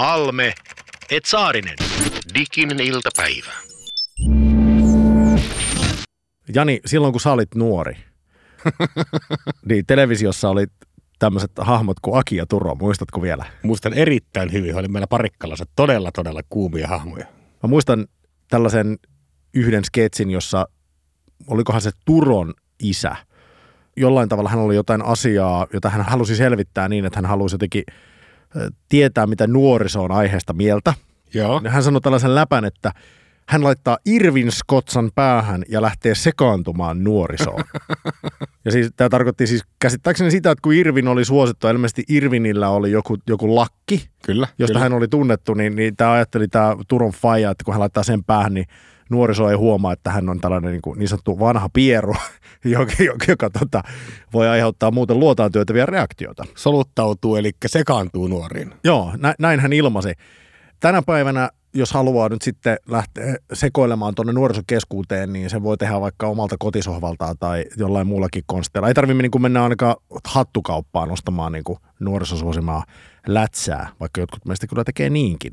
Halme, et Saarinen. Diginen iltapäivä. Jani, silloin kun sä olit nuori, niin televisiossa oli tämmöiset hahmot kuin Aki ja Turo, muistatko vielä? Muistan erittäin hyvin, oli meillä parikkalassa todella, todella kuumia hahmoja. Mä muistan tällaisen yhden sketsin, jossa olikohan se Turon isä. Jollain tavalla hän oli jotain asiaa, jota hän halusi selvittää niin, että hän halusi jotenkin tietää, mitä nuoriso on aiheesta mieltä. Joo. Hän sanoi tällaisen läpän, että hän laittaa Irvin Skotsan päähän ja lähtee sekaantumaan nuorisoon. ja siis tämä tarkoitti siis käsittääkseni sitä, että kun Irvin oli suosittu, ilmeisesti Irvinillä oli joku, joku lakki, Kyllä. josta kyllä. hän oli tunnettu, niin, niin tämä ajatteli tämä Turun faija, että kun hän laittaa sen päähän, niin nuoriso ei huomaa, että hän on tällainen niin, kuin, niin sanottu vanha pieru, joka, joka, joka tota, voi aiheuttaa muuten luotaan työtäviä reaktioita. Soluttautuu, eli sekaantuu nuoriin. Joo, nä, näin hän ilmasi. Tänä päivänä, jos haluaa nyt sitten lähteä sekoilemaan tuonne nuorisokeskuuteen, niin se voi tehdä vaikka omalta kotisohvaltaan tai jollain muullakin konsteilla. Ei tarvitse niin kuin mennä ainakaan hattukauppaan ostamaan niin nuorisosuosimaa lätsää, vaikka jotkut meistä kyllä tekee niinkin.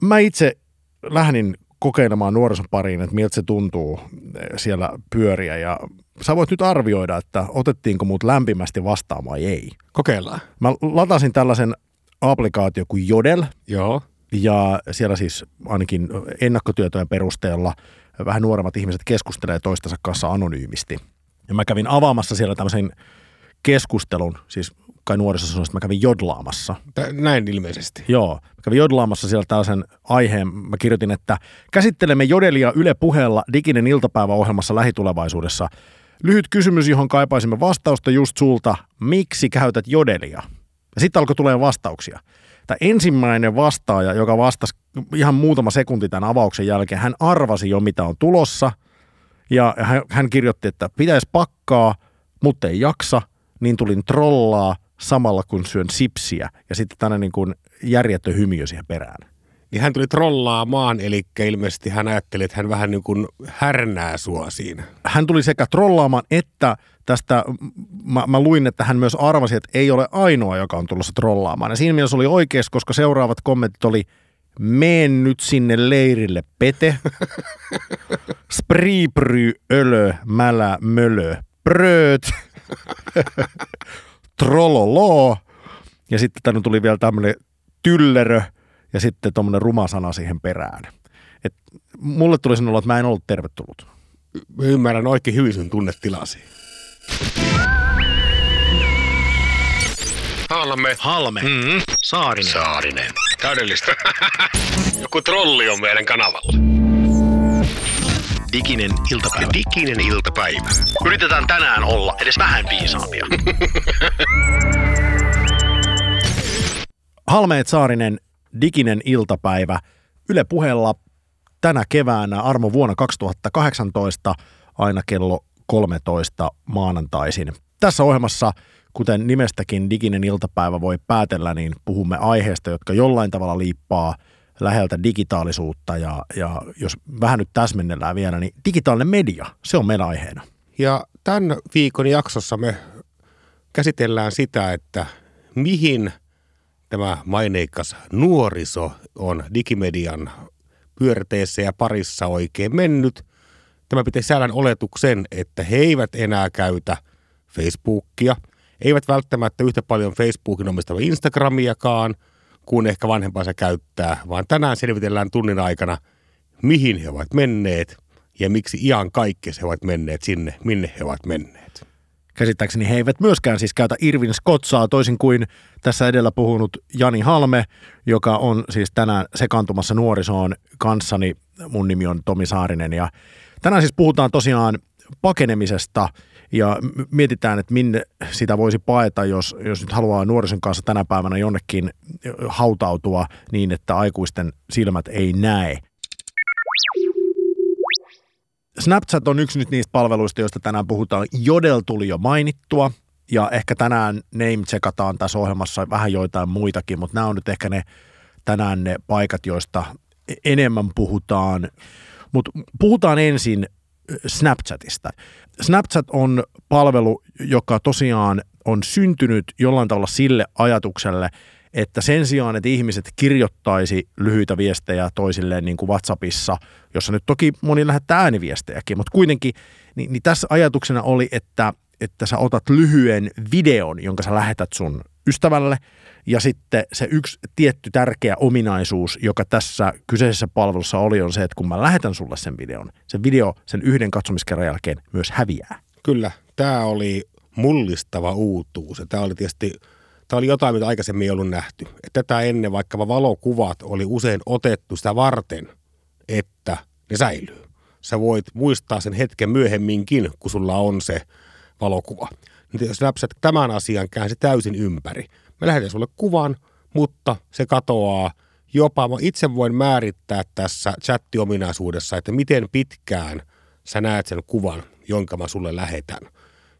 Mä itse lähdin kokeilemaan nuorison pariin, että miltä se tuntuu eh, siellä pyöriä ja sä voit nyt arvioida, että otettiinko mut lämpimästi vastaan vai ei. Kokeillaan. Mä latasin tällaisen applikaatio kuin Jodel, Joo. ja siellä siis ainakin ennakkotyötojen perusteella vähän nuoremmat ihmiset keskustelee toistensa kanssa anonyymisti. Ja mä kävin avaamassa siellä tämmöisen keskustelun, siis kai että mä kävin jodlaamassa. Näin ilmeisesti. Joo, mä kävin jodlaamassa siellä tällaisen aiheen. Mä kirjoitin, että käsittelemme jodelia Yle puheella diginen iltapäiväohjelmassa lähitulevaisuudessa. Lyhyt kysymys, johon kaipaisimme vastausta just sulta. Miksi käytät jodelia? Ja sitten alkoi tulee vastauksia. Tämä ensimmäinen vastaaja, joka vastasi ihan muutama sekunti tämän avauksen jälkeen, hän arvasi jo, mitä on tulossa. Ja hän, hän kirjoitti, että pitäisi pakkaa, mutta ei jaksa, niin tulin trollaa samalla kun syön sipsiä. Ja sitten tänne niin kuin järjetön hymiö siihen perään. Niin hän tuli trollaamaan, eli ilmeisesti hän ajatteli, että hän vähän niin kuin härnää sua siinä. Hän tuli sekä trollaamaan että tästä, mä, mä luin, että hän myös arvasi, että ei ole ainoa, joka on tulossa trollaamaan. Ja siinä mielessä oli oikeassa, koska seuraavat kommentit oli, meen nyt sinne leirille, pete. Spriipry, ölö, mälä, mölö, prööt. Trollolo. Ja sitten tänne tuli vielä tämmöinen tyllerö ja sitten tuommoinen ruma sana siihen perään. Et mulle tuli sanoa, että mä en ollut tervetullut. Mä ymmärrän oikein hyvin sun tunnetilasi. Halme. Halme, Mm. Saarinen. Saarinen. Täydellistä. Joku trolli on meidän kanavalla. Diginen iltapäivä. Diginen iltapäivä. Yritetään tänään olla edes vähän viisaampia. Halmeet Saarinen, diginen iltapäivä. Yle puheella tänä keväänä armo vuonna 2018 aina kello 13 maanantaisin. Tässä ohjelmassa, kuten nimestäkin diginen iltapäivä voi päätellä, niin puhumme aiheesta, jotka jollain tavalla liippaa läheltä digitaalisuutta ja, ja jos vähän nyt täsmennellään vielä, niin digitaalinen media, se on meidän aiheena. Ja tämän viikon jaksossa me käsitellään sitä, että mihin tämä maineikas nuoriso on digimedian pyörteissä ja parissa oikein mennyt. Tämä pitää sisällään oletuksen, että he eivät enää käytä Facebookia, eivät välttämättä yhtä paljon Facebookin omistava Instagramiakaan, kuin ehkä vanhempansa käyttää, vaan tänään selvitellään tunnin aikana, mihin he ovat menneet ja miksi iän kaikkes he ovat menneet sinne, minne he ovat menneet. Käsittääkseni he eivät myöskään siis käytä Irvin Scottsaa toisin kuin tässä edellä puhunut Jani Halme, joka on siis tänään sekaantumassa nuorisoon kanssani. Mun nimi on Tomi Saarinen ja tänään siis puhutaan tosiaan pakenemisesta ja mietitään, että minne sitä voisi paeta, jos, jos nyt haluaa nuorison kanssa tänä päivänä jonnekin hautautua niin, että aikuisten silmät ei näe. Snapchat on yksi nyt niistä palveluista, joista tänään puhutaan. Jodel tuli jo mainittua ja ehkä tänään name-checkataan tässä ohjelmassa vähän joitain muitakin, mutta nämä on nyt ehkä ne tänään ne paikat, joista enemmän puhutaan. Mutta puhutaan ensin Snapchatista. Snapchat on palvelu, joka tosiaan on syntynyt jollain tavalla sille ajatukselle, että sen sijaan, että ihmiset kirjoittaisi lyhyitä viestejä toisilleen niin kuin WhatsAppissa, jossa nyt toki moni lähettää ääniviestejäkin, mutta kuitenkin, niin, niin tässä ajatuksena oli, että, että sä otat lyhyen videon, jonka sä lähetät sun ystävälle, ja sitten se yksi tietty tärkeä ominaisuus, joka tässä kyseisessä palvelussa oli, on se, että kun mä lähetän sulle sen videon, se video sen yhden katsomiskerran jälkeen myös häviää. Kyllä, tämä oli mullistava uutuus. Tämä oli tietysti tämä oli jotain, mitä aikaisemmin ei ollut nähty. Että tätä ennen vaikka valokuvat oli usein otettu sitä varten, että ne säilyy. Sä voit muistaa sen hetken myöhemminkin, kun sulla on se valokuva. Nyt Snapchat tämän asian käänsi täysin ympäri. Mä lähetän sulle kuvan, mutta se katoaa jopa. Mä itse voin määrittää tässä chattiominaisuudessa, että miten pitkään sä näet sen kuvan, jonka mä sulle lähetän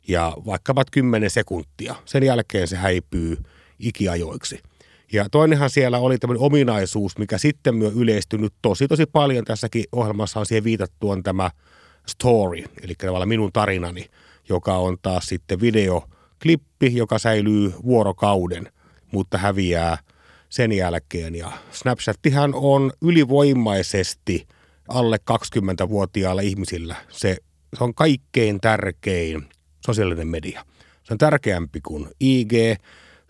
ja vaikkapa 10 sekuntia. Sen jälkeen se häipyy ikiajoiksi. Ja toinenhan siellä oli tämmöinen ominaisuus, mikä sitten myös yleistynyt tosi tosi paljon tässäkin ohjelmassa on siihen viitattu on tämä story, eli tavallaan minun tarinani, joka on taas sitten videoklippi, joka säilyy vuorokauden, mutta häviää sen jälkeen. Ja Snapchattihan on ylivoimaisesti alle 20-vuotiailla ihmisillä se, se on kaikkein tärkein sosiaalinen media. Se on tärkeämpi kuin IG.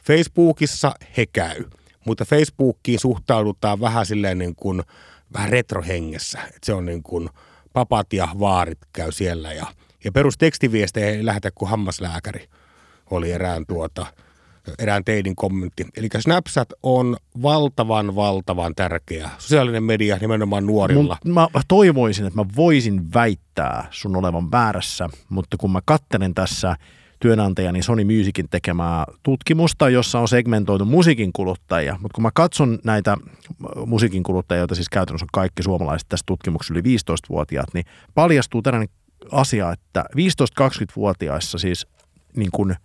Facebookissa he käy, mutta Facebookiin suhtaudutaan vähän silleen niin kuin vähän retrohengessä. Että se on niin kuin papat ja vaarit käy siellä ja, ja perustekstiviestejä ei lähetä kuin hammaslääkäri oli erään tuota, erään teidin kommentti. Eli Snapchat on valtavan, valtavan tärkeä sosiaalinen media nimenomaan nuorilla. Mun, mä toivoisin, että mä voisin väittää sun olevan väärässä, mutta kun mä kattelen tässä työnantajani Sony Musicin tekemää tutkimusta, jossa on segmentoitu musiikin kuluttajia. Mutta kun mä katson näitä musiikin kuluttajia, joita siis käytännössä on kaikki suomalaiset tässä tutkimuksessa yli 15-vuotiaat, niin paljastuu tällainen asia, että 15-20-vuotiaissa siis niin kuin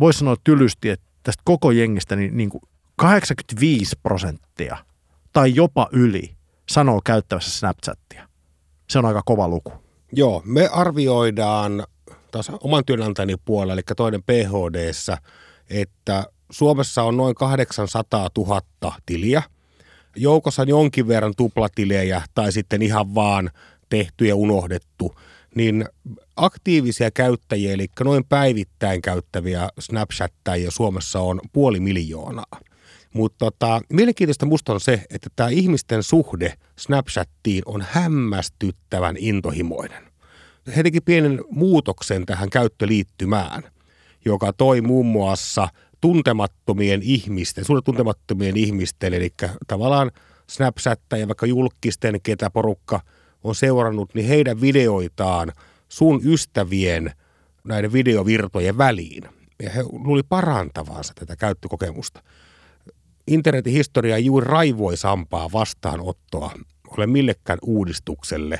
voisi sanoa tylysti, että tästä koko jengistä niin, niin kuin 85 prosenttia tai jopa yli sanoo käyttävässä Snapchattia. Se on aika kova luku. Joo, me arvioidaan taas oman työnantajani puolella, eli toinen phd että Suomessa on noin 800 000 tiliä. Joukossa on jonkin verran tuplatilejä tai sitten ihan vaan tehty ja unohdettu – niin aktiivisia käyttäjiä, eli noin päivittäin käyttäviä Snapchattajia Suomessa on puoli miljoonaa. Mutta tota, mielenkiintoista musta on se, että tämä ihmisten suhde Snapchattiin on hämmästyttävän intohimoinen. He teki pienen muutoksen tähän käyttöliittymään, joka toi muun muassa tuntemattomien ihmisten, suuret tuntemattomien ihmisten, eli tavallaan ja vaikka julkisten, ketä porukka – on seurannut, niin heidän videoitaan sun ystävien näiden videovirtojen väliin. Ja he luuli parantavansa tätä käyttökokemusta. Internetin historia ei juuri raivoisampaa vastaanottoa ole millekään uudistukselle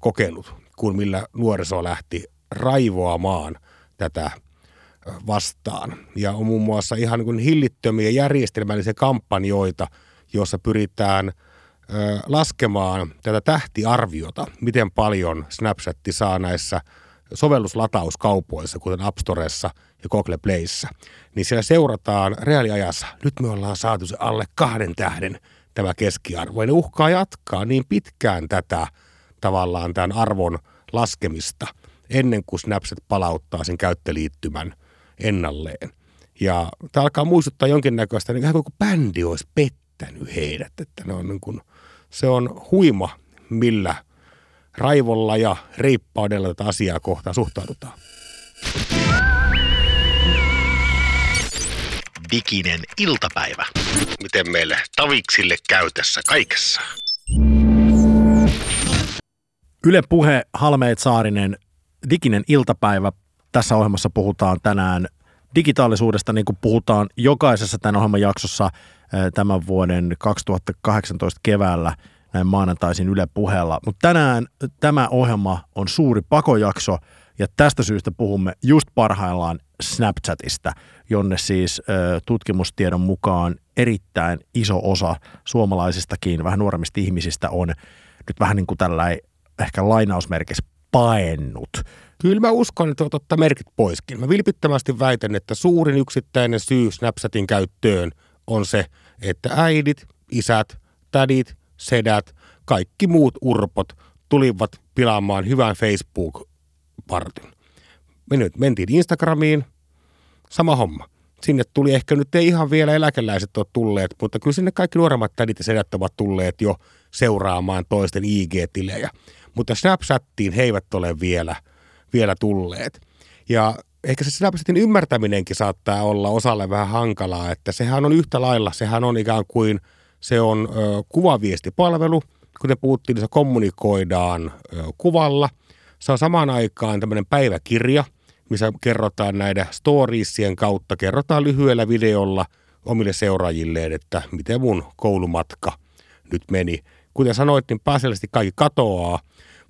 kokenut, kuin millä nuoriso lähti raivoamaan tätä vastaan. Ja on muun muassa ihan niin hillittömiä järjestelmällisiä kampanjoita, joissa pyritään – laskemaan tätä tähtiarviota, miten paljon Snapchat saa näissä sovelluslatauskaupoissa, kuten App Storessa ja Google Playssä, niin siellä seurataan reaaliajassa. Nyt me ollaan saatu se alle kahden tähden tämä keskiarvo. Ja ne uhkaa jatkaa niin pitkään tätä tavallaan tämän arvon laskemista ennen kuin Snapchat palauttaa sen käyttöliittymän ennalleen. Ja tämä alkaa muistuttaa jonkinnäköistä, niin kuin bändi olisi pettänyt heidät, että ne on niin kuin se on huima, millä raivolla ja reippaudella tätä asiaa kohtaan suhtaudutaan. Diginen iltapäivä. Miten meille taviksille käy tässä kaikessa? Yle Puhe, Halmeet Saarinen, diginen iltapäivä. Tässä ohjelmassa puhutaan tänään digitaalisuudesta, niin kuin puhutaan jokaisessa tämän ohjelman jaksossa – tämän vuoden 2018 keväällä näin maanantaisin Yle puheella. Mutta tänään tämä ohjelma on suuri pakojakso ja tästä syystä puhumme just parhaillaan Snapchatista, jonne siis tutkimustiedon mukaan erittäin iso osa suomalaisistakin, vähän nuoremmista ihmisistä on nyt vähän niin kuin tällä ehkä lainausmerkissä paennut. Kyllä mä uskon, että ottaa merkit poiskin. Mä vilpittömästi väitän, että suurin yksittäinen syy Snapchatin käyttöön – on se, että äidit, isät, tädit, sedät, kaikki muut urpot tulivat pilaamaan hyvän Facebook-partin. Me nyt mentiin Instagramiin, sama homma. Sinne tuli ehkä nyt ei ihan vielä eläkeläiset ole tulleet, mutta kyllä sinne kaikki nuoremmat tädit ja sedät ovat tulleet jo seuraamaan toisten IG-tilejä. Mutta Snapchattiin he eivät ole vielä, vielä tulleet. Ja ehkä se Snapchatin ymmärtäminenkin saattaa olla osalle vähän hankalaa, että sehän on yhtä lailla, sehän on ikään kuin, se on ö, kuvaviestipalvelu, kuten puhuttiin, niin se kommunikoidaan ö, kuvalla. Se on samaan aikaan tämmöinen päiväkirja, missä kerrotaan näiden storiesien kautta, kerrotaan lyhyellä videolla omille seuraajilleen, että miten mun koulumatka nyt meni. Kuten sanoit, niin pääasiallisesti kaikki katoaa,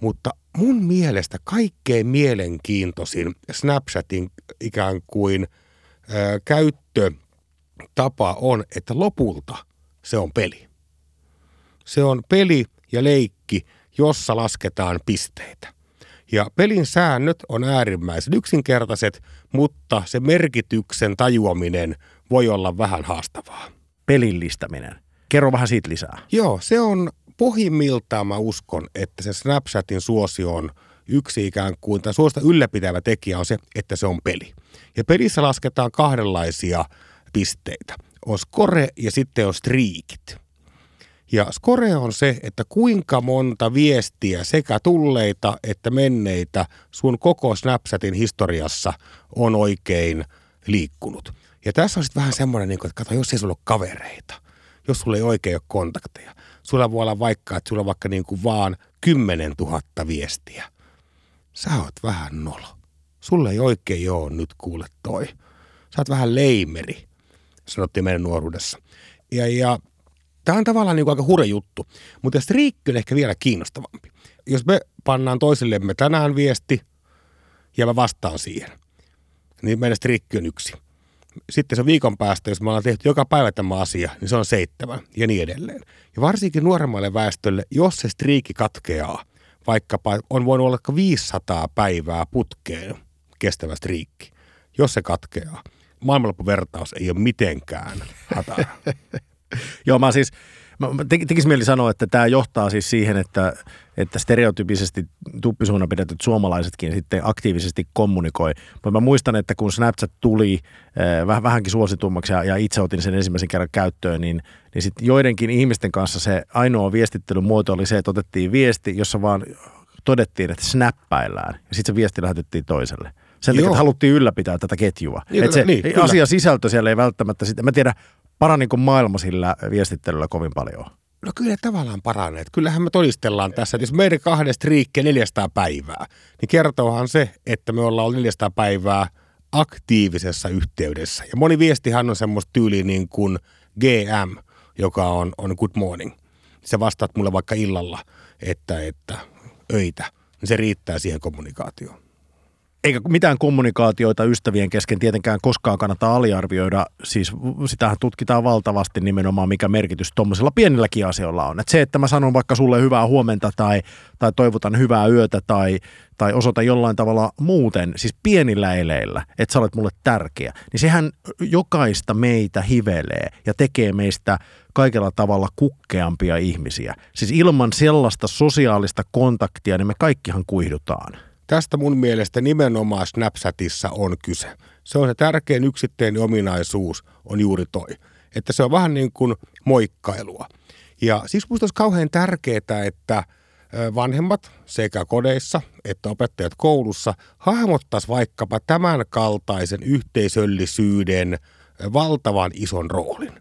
mutta mun mielestä kaikkein mielenkiintoisin Snapchatin ikään kuin ö, käyttötapa on, että lopulta se on peli. Se on peli ja leikki, jossa lasketaan pisteitä. Ja pelin säännöt on äärimmäisen yksinkertaiset, mutta se merkityksen tajuaminen voi olla vähän haastavaa. Pelillistäminen. Kerro vähän siitä lisää. Joo, se on pohjimmiltaan mä uskon, että se Snapchatin suosio on yksi ikään kuin, tai suosta ylläpitävä tekijä on se, että se on peli. Ja pelissä lasketaan kahdenlaisia pisteitä. On score ja sitten on striikit. Ja score on se, että kuinka monta viestiä sekä tulleita että menneitä sun koko Snapchatin historiassa on oikein liikkunut. Ja tässä on sitten vähän semmoinen, niin että kato, jos ei sulla ole kavereita, jos sulla ei oikein ole kontakteja, sulla voi olla vaikka, että sulla on vaikka niin kuin vaan 10 000 viestiä. Sä oot vähän nolo. Sulle ei oikein ole nyt kuule toi. Sä oot vähän leimeri, sanottiin meidän nuoruudessa. Ja, ja Tämä on tavallaan niin kuin aika hurja juttu, mutta striikki on ehkä vielä kiinnostavampi. Jos me pannaan toisillemme tänään viesti ja mä vastaan siihen, niin meidän striikki on yksi. Sitten se viikon päästä, jos me ollaan tehty joka päivä tämä asia, niin se on seitsemän ja niin edelleen. Ja varsinkin nuoremmalle väestölle, jos se striikki katkeaa, vaikkapa on voinut olla 500 päivää putkeen kestävä striikki, jos se katkeaa, maailmanloppuvertaus ei ole mitenkään hatara. Joo, mä siis, mä tekisi mieli sanoa, että tämä johtaa siis siihen, että, että stereotypisesti tuppisuuna pidetyt suomalaisetkin sitten aktiivisesti kommunikoi. Mutta mä muistan, että kun Snapchat tuli äh, vähän, vähänkin suositummaksi ja, ja itse otin sen ensimmäisen kerran käyttöön, niin, niin sitten joidenkin ihmisten kanssa se ainoa viestittelyn muoto oli se, että otettiin viesti, jossa vaan todettiin, että snappaillaan ja sitten se viesti lähetettiin toiselle. Sen takia, että haluttiin ylläpitää tätä ketjua. Niin, että se niin, asia sisältö siellä ei välttämättä sitten, mä tiedän, Paraniko maailma sillä viestittelyllä kovin paljon? No kyllä tavallaan paraneet. Kyllähän me todistellaan tässä, että jos meidän kahden striikke 400 päivää, niin kertoohan se, että me ollaan ollut 400 päivää aktiivisessa yhteydessä. Ja moni viestihän on semmoista tyyliä niin kuin GM, joka on, on good morning. Se vastaat mulle vaikka illalla, että, että öitä. Niin se riittää siihen kommunikaatioon eikä mitään kommunikaatioita ystävien kesken tietenkään koskaan kannata aliarvioida. Siis sitähän tutkitaan valtavasti nimenomaan, mikä merkitys tuommoisilla pienilläkin asioilla on. Et se, että mä sanon vaikka sulle hyvää huomenta tai, tai toivotan hyvää yötä tai, tai osoitan jollain tavalla muuten, siis pienillä eleillä, että sä olet mulle tärkeä, niin sehän jokaista meitä hivelee ja tekee meistä kaikella tavalla kukkeampia ihmisiä. Siis ilman sellaista sosiaalista kontaktia, niin me kaikkihan kuihdutaan. Tästä mun mielestä nimenomaan Snapchatissa on kyse. Se on se tärkein yksittäinen ominaisuus on juuri toi. Että se on vähän niin kuin moikkailua. Ja siis musta olisi kauhean tärkeää, että vanhemmat sekä kodeissa että opettajat koulussa hahmottaisi vaikkapa tämän kaltaisen yhteisöllisyyden valtavan ison roolin.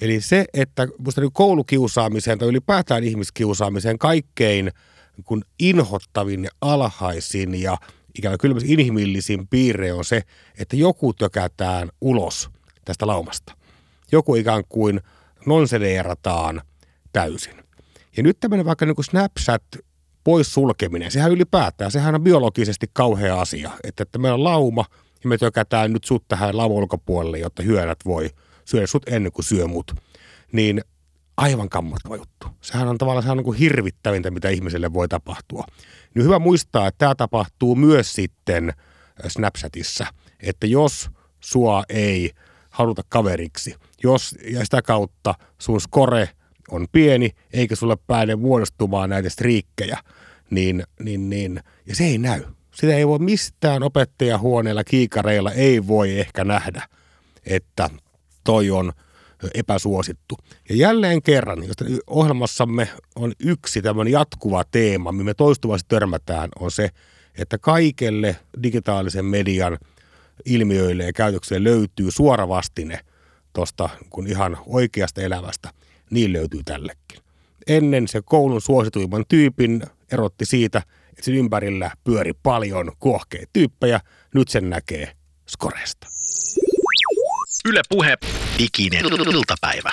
Eli se, että musta niin koulukiusaamiseen tai ylipäätään ihmiskiusaamiseen kaikkein – kun inhottavin ja alhaisin ja ikään kuin inhimillisin piirre on se, että joku tökätään ulos tästä laumasta. Joku ikään kuin nonseneerataan täysin. Ja nyt tämmöinen vaikka niin kuin Snapchat pois sulkeminen, sehän ylipäätään, sehän on biologisesti kauhea asia, että, että meillä on lauma ja me tökätään nyt sut tähän lauman ulkopuolelle, jotta hyönät voi syödä sut ennen kuin syö mut. Niin aivan kammottava juttu. Sehän on tavallaan sehän on niin hirvittävintä, mitä ihmiselle voi tapahtua. Niin hyvä muistaa, että tämä tapahtuu myös sitten Snapchatissa, että jos sua ei haluta kaveriksi. Jos ja sitä kautta sun score on pieni, eikä sulle pääne muodostumaan näitä striikkejä, niin, niin, niin, ja se ei näy. Sitä ei voi mistään opettajahuoneella, kiikareilla, ei voi ehkä nähdä, että toi on epäsuosittu. Ja jälleen kerran, jos ohjelmassamme on yksi tämmöinen jatkuva teema, mihin me toistuvasti törmätään, on se, että kaikelle digitaalisen median ilmiöille ja käytökselle löytyy suora vastine tuosta kun ihan oikeasta elämästä. Niin löytyy tällekin. Ennen se koulun suosituimman tyypin erotti siitä, että sen ympärillä pyöri paljon kuohkeita tyyppejä. Nyt sen näkee Skoresta. Yle Puhe, diginen iltapäivä.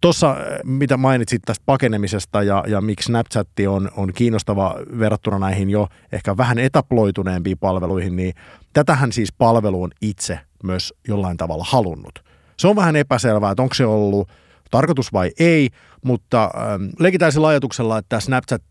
Tuossa, äh, mitä mainitsit tästä pakenemisesta ja, ja miksi Snapchat on, on kiinnostava verrattuna näihin jo ehkä vähän etaploituneempiin palveluihin, niin tätähän siis palvelu on itse myös jollain tavalla halunnut. Se on vähän epäselvää, että onko se ollut – tarkoitus vai ei, mutta ähm, leikitään sillä ajatuksella, että Snapchat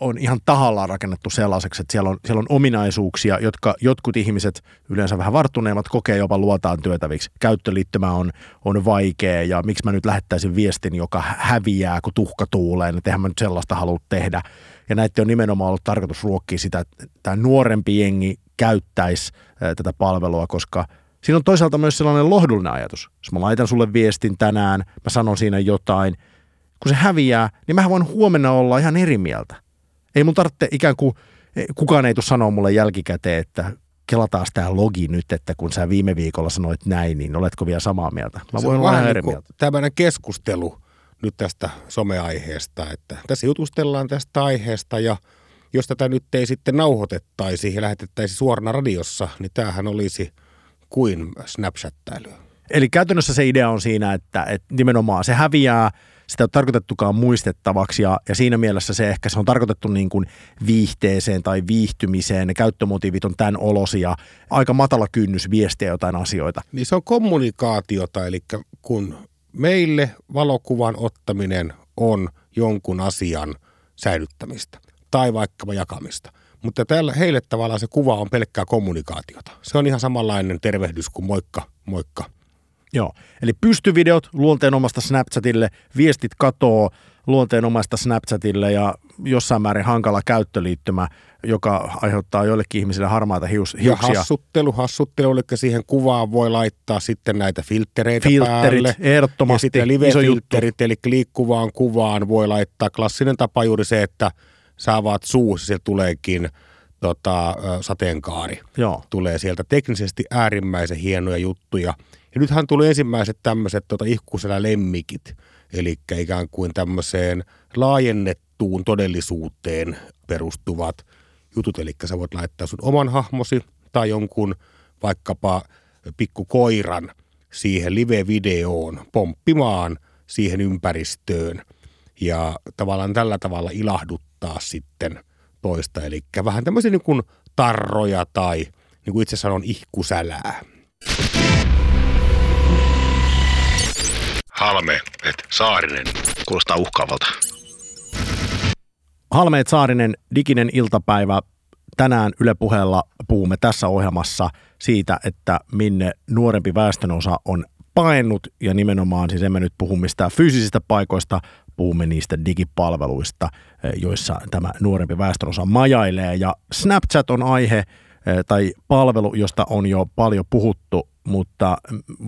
on ihan tahallaan rakennettu sellaiseksi, että siellä on, siellä on ominaisuuksia, jotka jotkut ihmiset, yleensä vähän varttuneemmat, kokee jopa luotaan työtäviksi. Käyttöliittymä on, on vaikea ja miksi mä nyt lähettäisin viestin, joka häviää, kun tuhka tuulee, niin eihän mä nyt sellaista halua tehdä. Ja näitä on nimenomaan ollut tarkoitus ruokkia sitä, että tämä nuorempi jengi käyttäisi äh, tätä palvelua, koska – Siinä on toisaalta myös sellainen lohdullinen ajatus. Jos mä laitan sulle viestin tänään, mä sanon siinä jotain, kun se häviää, niin mä voin huomenna olla ihan eri mieltä. Ei mun tarvitse ikään kuin, kukaan ei tule sanoa mulle jälkikäteen, että kelataan tämä logi nyt, että kun sä viime viikolla sanoit näin, niin oletko vielä samaa mieltä? Mä voin olla ihan eri niin mieltä. Tämmöinen keskustelu nyt tästä someaiheesta, että tässä jutustellaan tästä aiheesta ja jos tätä nyt ei sitten nauhoitettaisi ja lähetettäisi suorana radiossa, niin tämähän olisi – kuin snapchattailyä. Eli käytännössä se idea on siinä, että, että nimenomaan se häviää, sitä on tarkoitettukaan muistettavaksi ja, ja siinä mielessä se ehkä se on tarkoitettu niin kuin viihteeseen tai viihtymiseen. Ne käyttömotiivit on tämän olosia. Aika matala kynnys viestiä jotain asioita. Niin se on kommunikaatiota, eli kun meille valokuvan ottaminen on jonkun asian säilyttämistä tai vaikkapa jakamista – mutta täällä heille tavallaan se kuva on pelkkää kommunikaatiota. Se on ihan samanlainen tervehdys kuin moikka, moikka. Joo, eli pystyvideot luonteenomaista Snapchatille, viestit katoo luonteenomaista Snapchatille ja jossain määrin hankala käyttöliittymä, joka aiheuttaa joillekin ihmisille harmaita hius, hiuksia. Ja hassuttelu, hassuttelu, eli siihen kuvaan voi laittaa sitten näitä filtreitä Filterit, päälle. ehdottomasti. Ja sitten live-filterit, eli liikkuvaan kuvaan voi laittaa. Klassinen tapa juuri se, että – sä avaat suusi, se tuleekin tota, sateenkaari. Joo. Tulee sieltä teknisesti äärimmäisen hienoja juttuja. Ja nythän tuli ensimmäiset tämmöiset tota, ihkusella lemmikit, eli ikään kuin tämmöiseen laajennettuun todellisuuteen perustuvat jutut. Eli sä voit laittaa sun oman hahmosi tai jonkun vaikkapa pikkukoiran siihen live-videoon pomppimaan siihen ympäristöön ja tavallaan tällä tavalla ilahduttaa sitten toista. Eli vähän tämmöisiä niin kuin tarroja tai niin kuin itse sanon ihkusälää. Halme, et Saarinen. Kuulostaa uhkaavalta. Halmeet Saarinen, diginen iltapäivä. Tänään Yle Puheella puhumme tässä ohjelmassa siitä, että minne nuorempi väestönosa on paennut ja nimenomaan siis emme nyt puhu mistään fyysisistä paikoista, puhumme niistä digipalveluista, eh, joissa tämä nuorempi väestönosa majailee. Ja Snapchat on aihe eh, tai palvelu, josta on jo paljon puhuttu, mutta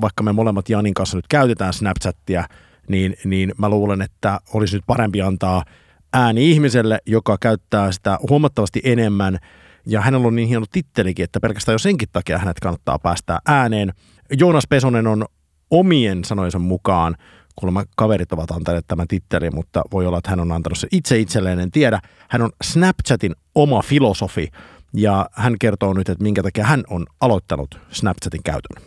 vaikka me molemmat Janin kanssa nyt käytetään Snapchattia, niin, niin mä luulen, että olisi nyt parempi antaa ääni ihmiselle, joka käyttää sitä huomattavasti enemmän. Ja hänellä on niin hieno tittelikin, että pelkästään jo senkin takia hänet kannattaa päästää ääneen. Joonas Pesonen on omien sanojensa mukaan kuulemma kaverit ovat antaneet tämän tittelin, mutta voi olla, että hän on antanut se itse itselleen, en tiedä. Hän on Snapchatin oma filosofi ja hän kertoo nyt, että minkä takia hän on aloittanut Snapchatin käytön.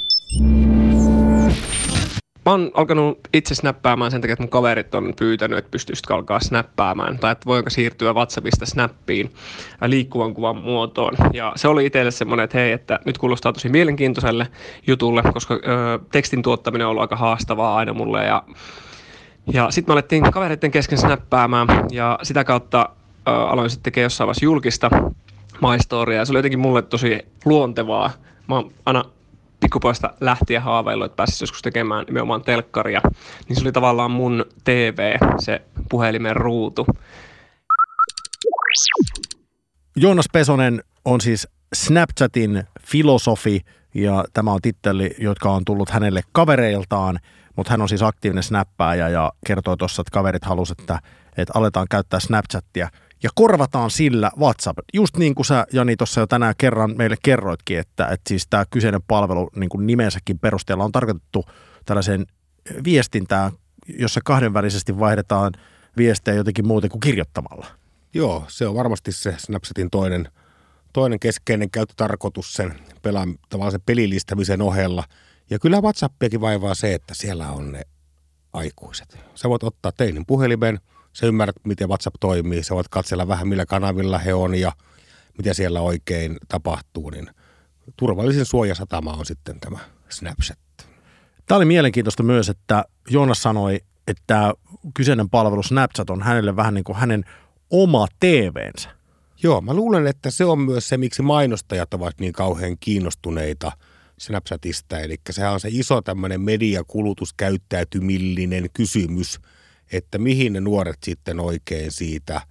Mä oon alkanut itse snappaamaan sen takia, että mun kaverit on pyytänyt, että pystyisikö alkaa snappaamaan tai että voinko siirtyä WhatsAppista Snappiin liikkuvan kuvan muotoon. Ja se oli itselle semmoinen, että hei, että nyt kuulostaa tosi mielenkiintoiselle jutulle, koska ö, tekstin tuottaminen on ollut aika haastavaa aina mulle ja ja sitten me alettiin kavereiden kesken snappaamaan ja sitä kautta ö, aloin sitten tekemään jossain vaiheessa julkista maistoria ja se oli jotenkin mulle tosi luontevaa. Mä oon aina pikkupoista lähtien haaveillut, että pääsisi joskus tekemään nimenomaan telkkaria, niin se oli tavallaan mun TV, se puhelimen ruutu. Joonas Pesonen on siis Snapchatin filosofi ja tämä on titteli, jotka on tullut hänelle kavereiltaan, mutta hän on siis aktiivinen snappaaja ja kertoo tuossa, että kaverit halusivat, että, että aletaan käyttää Snapchatia ja korvataan sillä WhatsApp. Just niin kuin sä Jani tuossa jo tänään kerran meille kerroitkin, että, että siis tämä kyseinen palvelu niin kuin nimensäkin perusteella on tarkoitettu tällaiseen viestintään, jossa kahdenvälisesti vaihdetaan viestejä jotenkin muuten kuin kirjoittamalla. Joo, se on varmasti se Snapchatin toinen, toinen keskeinen käyttötarkoitus sen pelaan, tavallaan sen pelilistämisen ohella. Ja kyllä WhatsAppiakin vaivaa se, että siellä on ne aikuiset. Sä voit ottaa teinin puhelimen, sä ymmärrät, miten WhatsApp toimii, sä voit katsella vähän, millä kanavilla he on ja mitä siellä oikein tapahtuu, niin turvallisin suojasatama on sitten tämä Snapchat. Tämä oli mielenkiintoista myös, että Joonas sanoi, että kyseinen palvelu Snapchat on hänelle vähän niin kuin hänen oma TVnsä. Joo, mä luulen, että se on myös se, miksi mainostajat ovat niin kauhean kiinnostuneita Snapchatista. Eli sehän on se iso tämmöinen mediakulutuskäyttäytymillinen kysymys, että mihin ne nuoret sitten oikein siitä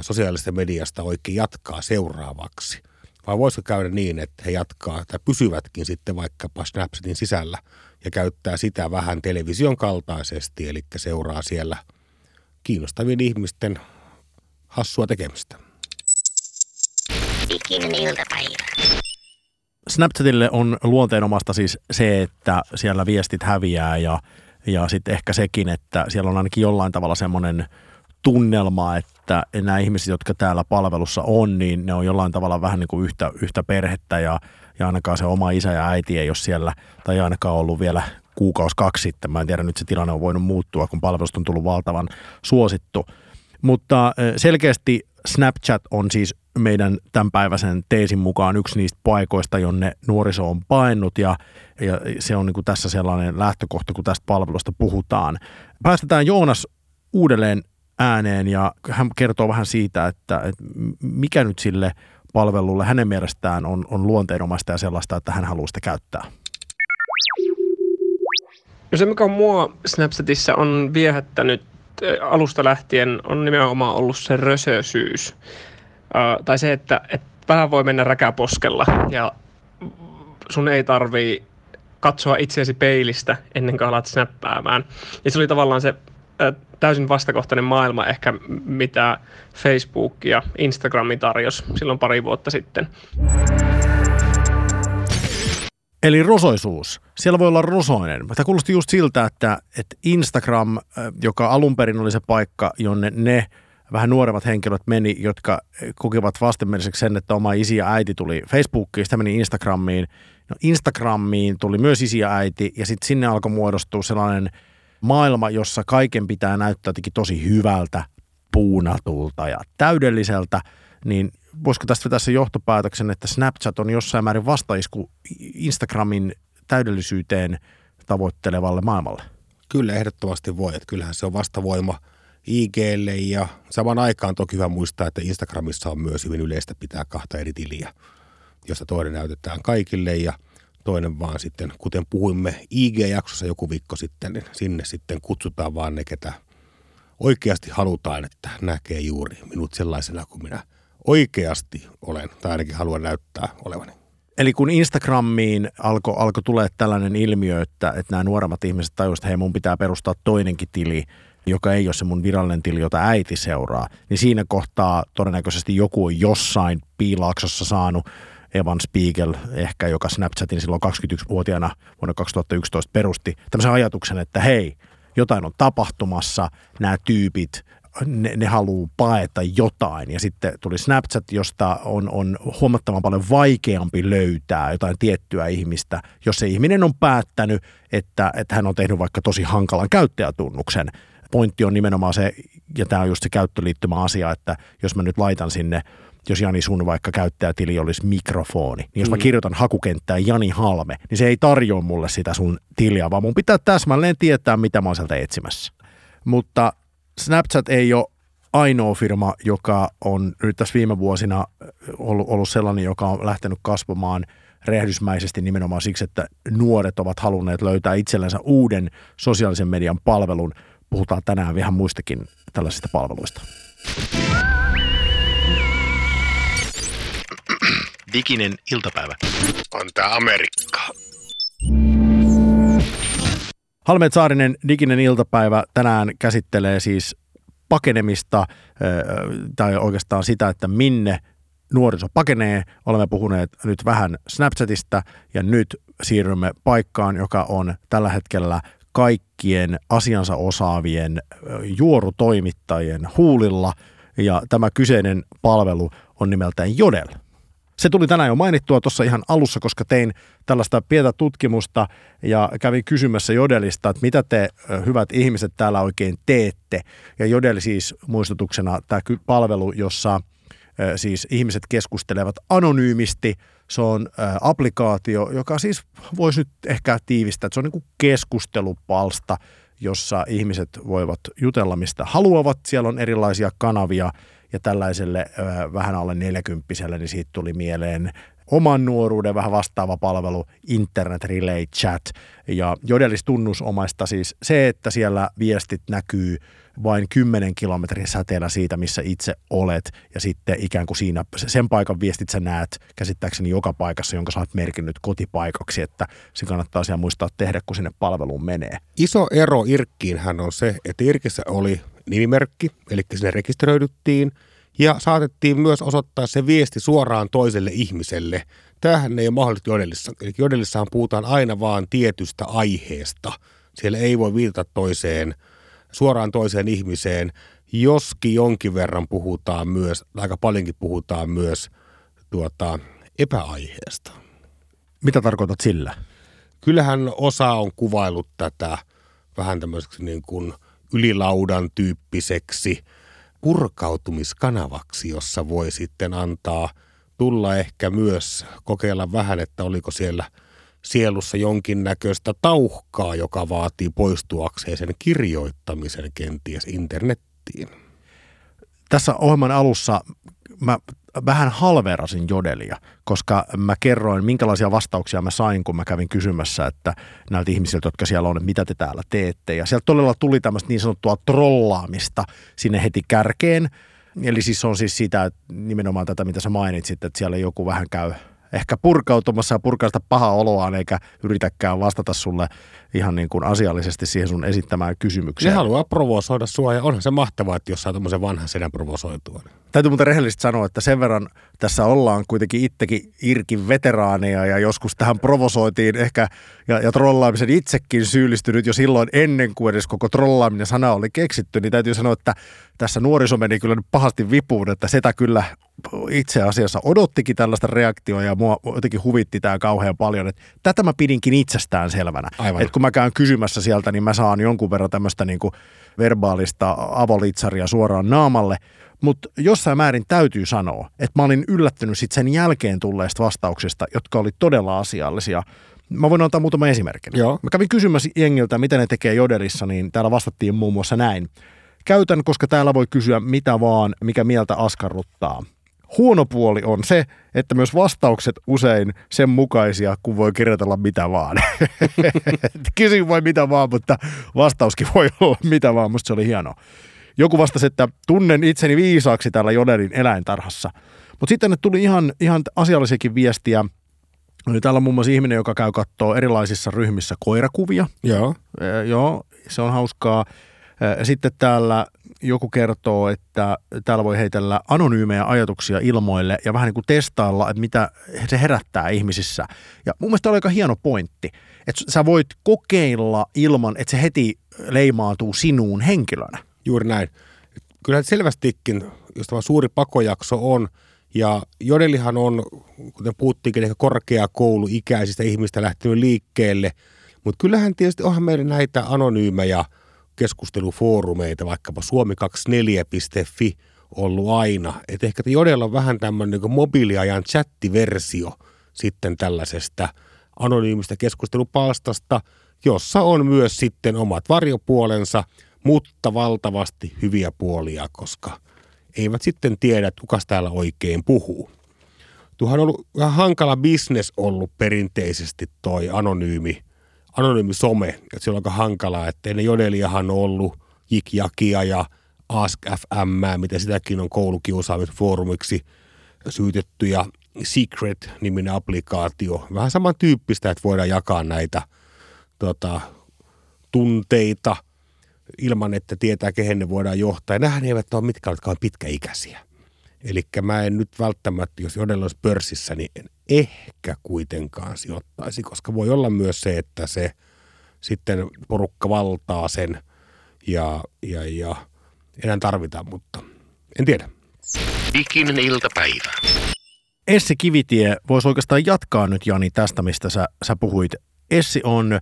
sosiaalisesta mediasta oikein jatkaa seuraavaksi. Vai voisiko käydä niin, että he jatkaa tai pysyvätkin sitten vaikkapa Snapchatin sisällä ja käyttää sitä vähän television kaltaisesti, eli seuraa siellä kiinnostavien ihmisten hassua tekemistä. Ikinen iltapäivä. Snapchatille on luonteenomasta siis se, että siellä viestit häviää ja, ja sitten ehkä sekin, että siellä on ainakin jollain tavalla semmoinen tunnelma, että nämä ihmiset, jotka täällä palvelussa on, niin ne on jollain tavalla vähän niin kuin yhtä, yhtä perhettä ja, ja ainakaan se oma isä ja äiti ei ole siellä, tai ainakaan ollut vielä kuukausi kaksi sitten. Mä en tiedä, nyt se tilanne on voinut muuttua, kun palvelusta on tullut valtavan suosittu. Mutta selkeästi Snapchat on siis meidän tämänpäiväisen teesin mukaan yksi niistä paikoista, jonne nuoriso on painut ja, ja se on niin kuin tässä sellainen lähtökohta, kun tästä palvelusta puhutaan. Päästetään Joonas uudelleen ääneen ja hän kertoo vähän siitä, että, että mikä nyt sille palvelulle hänen mielestään on, on luonteenomaista ja sellaista, että hän haluaa sitä käyttää. No se, mikä on mua Snapchatissa on viehättänyt alusta lähtien, on nimenomaan ollut se rösösyys. Tai se, että, että vähän voi mennä räkäposkella ja sun ei tarvii katsoa itseäsi peilistä ennen kuin alat snappaamaan. Ja se oli tavallaan se täysin vastakohtainen maailma ehkä, mitä Facebook ja Instagrami tarjosi silloin pari vuotta sitten. Eli rosoisuus. Siellä voi olla rosoinen. Tämä kuulosti just siltä, että, että Instagram, joka alun perin oli se paikka, jonne ne vähän nuoremmat henkilöt meni, jotka kokivat vastenmieliseksi sen, että oma isi ja äiti tuli Facebookiin, sitä meni Instagramiin. No Instagramiin tuli myös isi ja äiti, ja sitten sinne alkoi muodostua sellainen maailma, jossa kaiken pitää näyttää jotenkin tosi hyvältä, puunatulta ja täydelliseltä, niin voisiko tästä vetää se johtopäätöksen, että Snapchat on jossain määrin vastaisku Instagramin täydellisyyteen tavoittelevalle maailmalle? Kyllä ehdottomasti voi. Että kyllähän se on vastavoima IGlle ja saman aikaan toki hyvä muistaa, että Instagramissa on myös hyvin yleistä pitää kahta eri tiliä, josta toinen näytetään kaikille ja toinen vaan sitten, kuten puhuimme IG-jaksossa joku viikko sitten, niin sinne sitten kutsutaan vaan ne, ketä oikeasti halutaan, että näkee juuri minut sellaisena kuin minä oikeasti olen, tai ainakin haluan näyttää olevani. Eli kun Instagramiin alkoi alko tulee tällainen ilmiö, että, että nämä nuoremmat ihmiset tajusivat, että hei mun pitää perustaa toinenkin tili, joka ei ole se mun virallinen tili, jota äiti seuraa, niin siinä kohtaa todennäköisesti joku on jossain piilaaksossa saanut Evan Spiegel ehkä, joka Snapchatin silloin 21-vuotiaana vuonna 2011 perusti tämmöisen ajatuksen, että hei, jotain on tapahtumassa, nämä tyypit ne, ne haluaa paeta jotain. Ja sitten tuli Snapchat, josta on, on huomattavan paljon vaikeampi löytää jotain tiettyä ihmistä, jos se ihminen on päättänyt, että, että hän on tehnyt vaikka tosi hankalan käyttäjätunnuksen. Pointti on nimenomaan se, ja tämä on just se käyttöliittymä asia, että jos mä nyt laitan sinne jos Jani sun vaikka käyttäjätili olisi mikrofoni, niin jos mä mm. kirjoitan hakukenttään Jani Halme, niin se ei tarjoa mulle sitä sun tiliä, vaan mun pitää täsmälleen tietää, mitä mä oon sieltä etsimässä. Mutta Snapchat ei ole ainoa firma, joka on nyt tässä viime vuosina ollut, ollut sellainen, joka on lähtenyt kasvamaan rehdysmäisesti nimenomaan siksi, että nuoret ovat halunneet löytää itsellensä uuden sosiaalisen median palvelun. Puhutaan tänään vähän muistakin tällaisista palveluista. Diginen iltapäivä. On tää Amerikka. Halmeet Saarinen Diginen iltapäivä tänään käsittelee siis pakenemista tai oikeastaan sitä, että minne nuoriso pakenee. Olemme puhuneet nyt vähän Snapchatista ja nyt siirrymme paikkaan, joka on tällä hetkellä kaikkien asiansa osaavien juorutoimittajien huulilla ja tämä kyseinen palvelu on nimeltään Jodel. Se tuli tänään jo mainittua tuossa ihan alussa, koska tein tällaista pientä tutkimusta ja kävin kysymässä Jodelista, että mitä te hyvät ihmiset täällä oikein teette. Ja Jodel siis muistutuksena tämä palvelu, jossa siis ihmiset keskustelevat anonyymisti. Se on applikaatio, joka siis voisi nyt ehkä tiivistää, että se on niin kuin keskustelupalsta, jossa ihmiset voivat jutella mistä haluavat. Siellä on erilaisia kanavia – ja tällaiselle vähän alle 40 niin siitä tuli mieleen oman nuoruuden vähän vastaava palvelu Internet Relay Chat. Ja Jodelis tunnusomaista siis se, että siellä viestit näkyy vain 10 kilometrin säteellä siitä, missä itse olet. Ja sitten ikään kuin siinä sen paikan viestit sä näet käsittääkseni joka paikassa, jonka sä oot merkinnyt kotipaikaksi, että se kannattaa siellä muistaa tehdä, kun sinne palveluun menee. Iso ero Irkkiin hän on se, että Irkissä oli nimimerkki, eli sinne rekisteröidyttiin ja saatettiin myös osoittaa se viesti suoraan toiselle ihmiselle. Tämähän ei ole mahdollista Jodelissa. Eli Jodelissahan puhutaan aina vaan tietystä aiheesta. Siellä ei voi viitata toiseen, suoraan toiseen ihmiseen, joskin jonkin verran puhutaan myös, aika paljonkin puhutaan myös tuota, epäaiheesta. Mitä tarkoitat sillä? Kyllähän osa on kuvailut tätä vähän tämmöiseksi niin kuin – ylilaudan tyyppiseksi purkautumiskanavaksi, jossa voi sitten antaa tulla ehkä myös kokeilla vähän, että oliko siellä sielussa jonkinnäköistä tauhkaa, joka vaatii poistuakseen sen kirjoittamisen kenties internettiin. Tässä ohjelman alussa mä vähän halverasin jodelia, koska mä kerroin, minkälaisia vastauksia mä sain, kun mä kävin kysymässä, että näiltä ihmisiltä, jotka siellä on, että mitä te täällä teette. Ja sieltä todella tuli tämmöistä niin sanottua trollaamista sinne heti kärkeen. Eli siis on siis sitä, että nimenomaan tätä, mitä sä mainitsit, että siellä joku vähän käy ehkä purkautumassa ja purkaa sitä pahaa oloaan, eikä yritäkään vastata sulle ihan niin kuin asiallisesti siihen sun esittämään kysymykseen. Ne haluaa provosoida sua ja onhan se mahtavaa, että jos saa tämmöisen vanhan sedän provosoitua. Täytyy muuten rehellisesti sanoa, että sen verran tässä ollaan kuitenkin itsekin Irkin veteraaneja ja joskus tähän provosoitiin ehkä ja, ja trollaamisen itsekin syyllistynyt jo silloin ennen kuin edes koko trollaaminen sana oli keksitty, niin täytyy sanoa, että tässä nuoriso meni kyllä nyt pahasti vipuun, että sitä kyllä itse asiassa odottikin tällaista reaktioa ja mua jotenkin huvitti tämä kauhean paljon. Että tätä mä pidinkin itsestään selvänä. Että kun mä käyn kysymässä sieltä, niin mä saan jonkun verran tämmöistä niin kuin verbaalista avolitsaria suoraan naamalle. Mutta jossain määrin täytyy sanoa, että mä olin yllättynyt sit sen jälkeen tulleista vastauksista, jotka oli todella asiallisia. Mä voin antaa muutama esimerkin. Joo. Mä kävin kysymässä jengiltä, mitä ne tekee Jodelissa, niin täällä vastattiin muun muassa näin. Käytän, koska täällä voi kysyä mitä vaan, mikä mieltä askarruttaa. Huono puoli on se, että myös vastaukset usein sen mukaisia, kun voi kirjoitella mitä vaan. Kysy voi mitä vaan, mutta vastauskin voi olla mitä vaan. Musta se oli hienoa. Joku vastasi, että tunnen itseni viisaaksi täällä Jodelin eläintarhassa. Mutta sitten ne tuli ihan, ihan asiallisiakin viestiä. Täällä on muun muassa ihminen, joka käy kattoo erilaisissa ryhmissä koirakuvia. Joo. E, joo, se on hauskaa. Sitten täällä joku kertoo, että täällä voi heitellä anonyymejä ajatuksia ilmoille ja vähän niin kuin testailla, että mitä se herättää ihmisissä. Ja mun mielestä oli aika hieno pointti, että sä voit kokeilla ilman, että se heti leimautuu sinuun henkilönä. Juuri näin. Kyllä selvästikin, jos tämä suuri pakojakso on, ja Jodelihan on, kuten puhuttiinkin, ehkä korkeakouluikäisistä ihmistä lähtenyt liikkeelle, mutta kyllähän tietysti onhan meillä näitä anonyymejä – keskustelufoorumeita, vaikkapa suomi24.fi ollut aina. Et ehkä Jodella on vähän tämmöinen niin mobiiliajan chattiversio sitten tällaisesta anonyymistä keskustelupalstasta, jossa on myös sitten omat varjopuolensa, mutta valtavasti hyviä puolia, koska eivät sitten tiedä, että kuka täällä oikein puhuu. tuohan on ollut vähän hankala bisnes ollut perinteisesti toi anonyymi, anonyymi some. Että se on aika hankalaa, että ennen Jodeliahan on ollut Jikjakia ja Ask FM, mitä sitäkin on koulukiusaamisfoorumiksi syytetty ja Secret-niminen applikaatio. Vähän samantyyppistä, että voidaan jakaa näitä tota, tunteita ilman, että tietää, kehen ne voidaan johtaa. Ja nämähän eivät ole mitkä pitkäikäisiä. Eli mä en nyt välttämättä, jos jodella olisi pörssissä, niin en ehkä kuitenkaan sijoittaisi, koska voi olla myös se, että se sitten porukka valtaa sen ja, ja, ja enää tarvitaan, mutta en tiedä. Diginen iltapäivä. Essi Kivitie voisi oikeastaan jatkaa nyt Jani tästä, mistä sä, sä puhuit. Essi on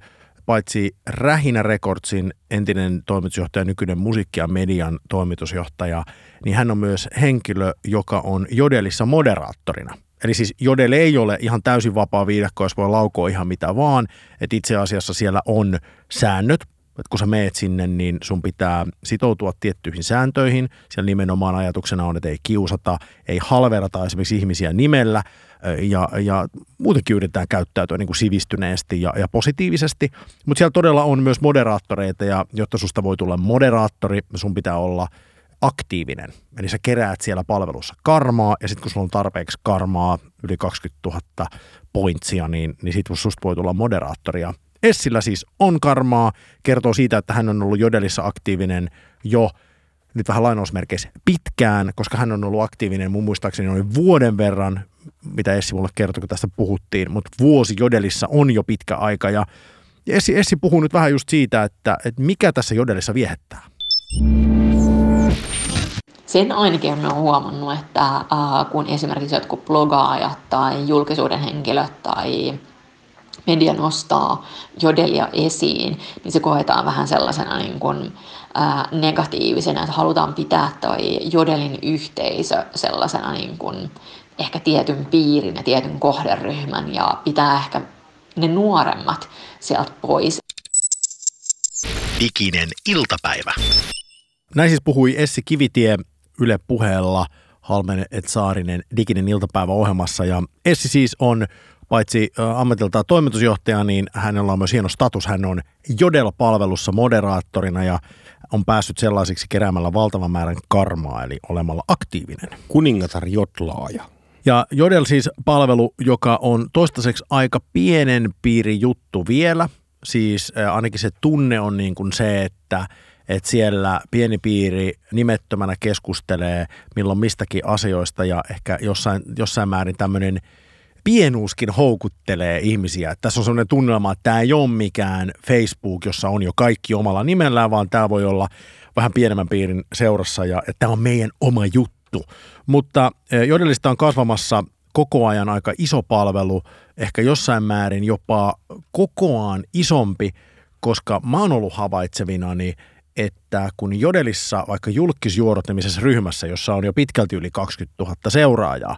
paitsi Rähinä Recordsin entinen toimitusjohtaja, nykyinen musiikki- ja median toimitusjohtaja, niin hän on myös henkilö, joka on Jodelissa moderaattorina. Eli siis Jodel ei ole ihan täysin vapaa viidakko, jos voi laukoa ihan mitä vaan. että itse asiassa siellä on säännöt, että kun sä meet sinne, niin sun pitää sitoutua tiettyihin sääntöihin. Siellä nimenomaan ajatuksena on, että ei kiusata, ei halverata esimerkiksi ihmisiä nimellä ja, ja muutenkin yritetään käyttäytyä niin kuin sivistyneesti ja, ja positiivisesti. Mutta siellä todella on myös moderaattoreita ja jotta susta voi tulla moderaattori, sun pitää olla aktiivinen. Eli sä keräät siellä palvelussa karmaa ja sitten kun sulla on tarpeeksi karmaa, yli 20 000 pointsia, niin, niin sitten susta voi tulla moderaattoria. Essillä siis on karmaa, kertoo siitä, että hän on ollut Jodelissa aktiivinen jo nyt vähän lainausmerkeissä pitkään, koska hän on ollut aktiivinen mun muistaakseni noin vuoden verran, mitä Essi mulle kertoi, kun tästä puhuttiin, mutta vuosi Jodelissa on jo pitkä aika ja Essi, Essi puhuu nyt vähän just siitä, että, että mikä tässä Jodelissa viehättää. Sen ainakin on huomannut, että äh, kun esimerkiksi jotkut blogaajat tai julkisuuden henkilöt tai media nostaa jodelia esiin, niin se koetaan vähän sellaisena niin kuin, ää, negatiivisena, että halutaan pitää toi jodelin yhteisö sellaisena niin kuin, ehkä tietyn piirin ja tietyn kohderyhmän ja pitää ehkä ne nuoremmat sieltä pois. Diginen iltapäivä. Näin siis puhui Essi Kivitie Yle puheella Halmen et Saarinen Diginen iltapäivä ohjelmassa ja Essi siis on paitsi ammatiltaan toimitusjohtaja, niin hänellä on myös hieno status. Hän on Jodel-palvelussa moderaattorina ja on päässyt sellaisiksi keräämällä valtavan määrän karmaa, eli olemalla aktiivinen. Kuningatar Jotlaaja. Ja Jodel siis palvelu, joka on toistaiseksi aika pienen piiri juttu vielä. Siis ainakin se tunne on niin kuin se, että, että siellä pieni piiri nimettömänä keskustelee milloin mistäkin asioista ja ehkä jossain, jossain määrin tämmöinen – pienuuskin houkuttelee ihmisiä. Tässä on sellainen tunnelma, että tämä ei ole mikään Facebook, jossa on jo kaikki omalla nimellään, vaan tämä voi olla vähän pienemmän piirin seurassa ja että tämä on meidän oma juttu. Mutta eh, Jodelista on kasvamassa koko ajan aika iso palvelu, ehkä jossain määrin jopa kokoaan isompi, koska mä oon ollut havaitsevinani, että kun Jodelissa vaikka julkisjuorottimisessa ryhmässä, jossa on jo pitkälti yli 20 000 seuraajaa,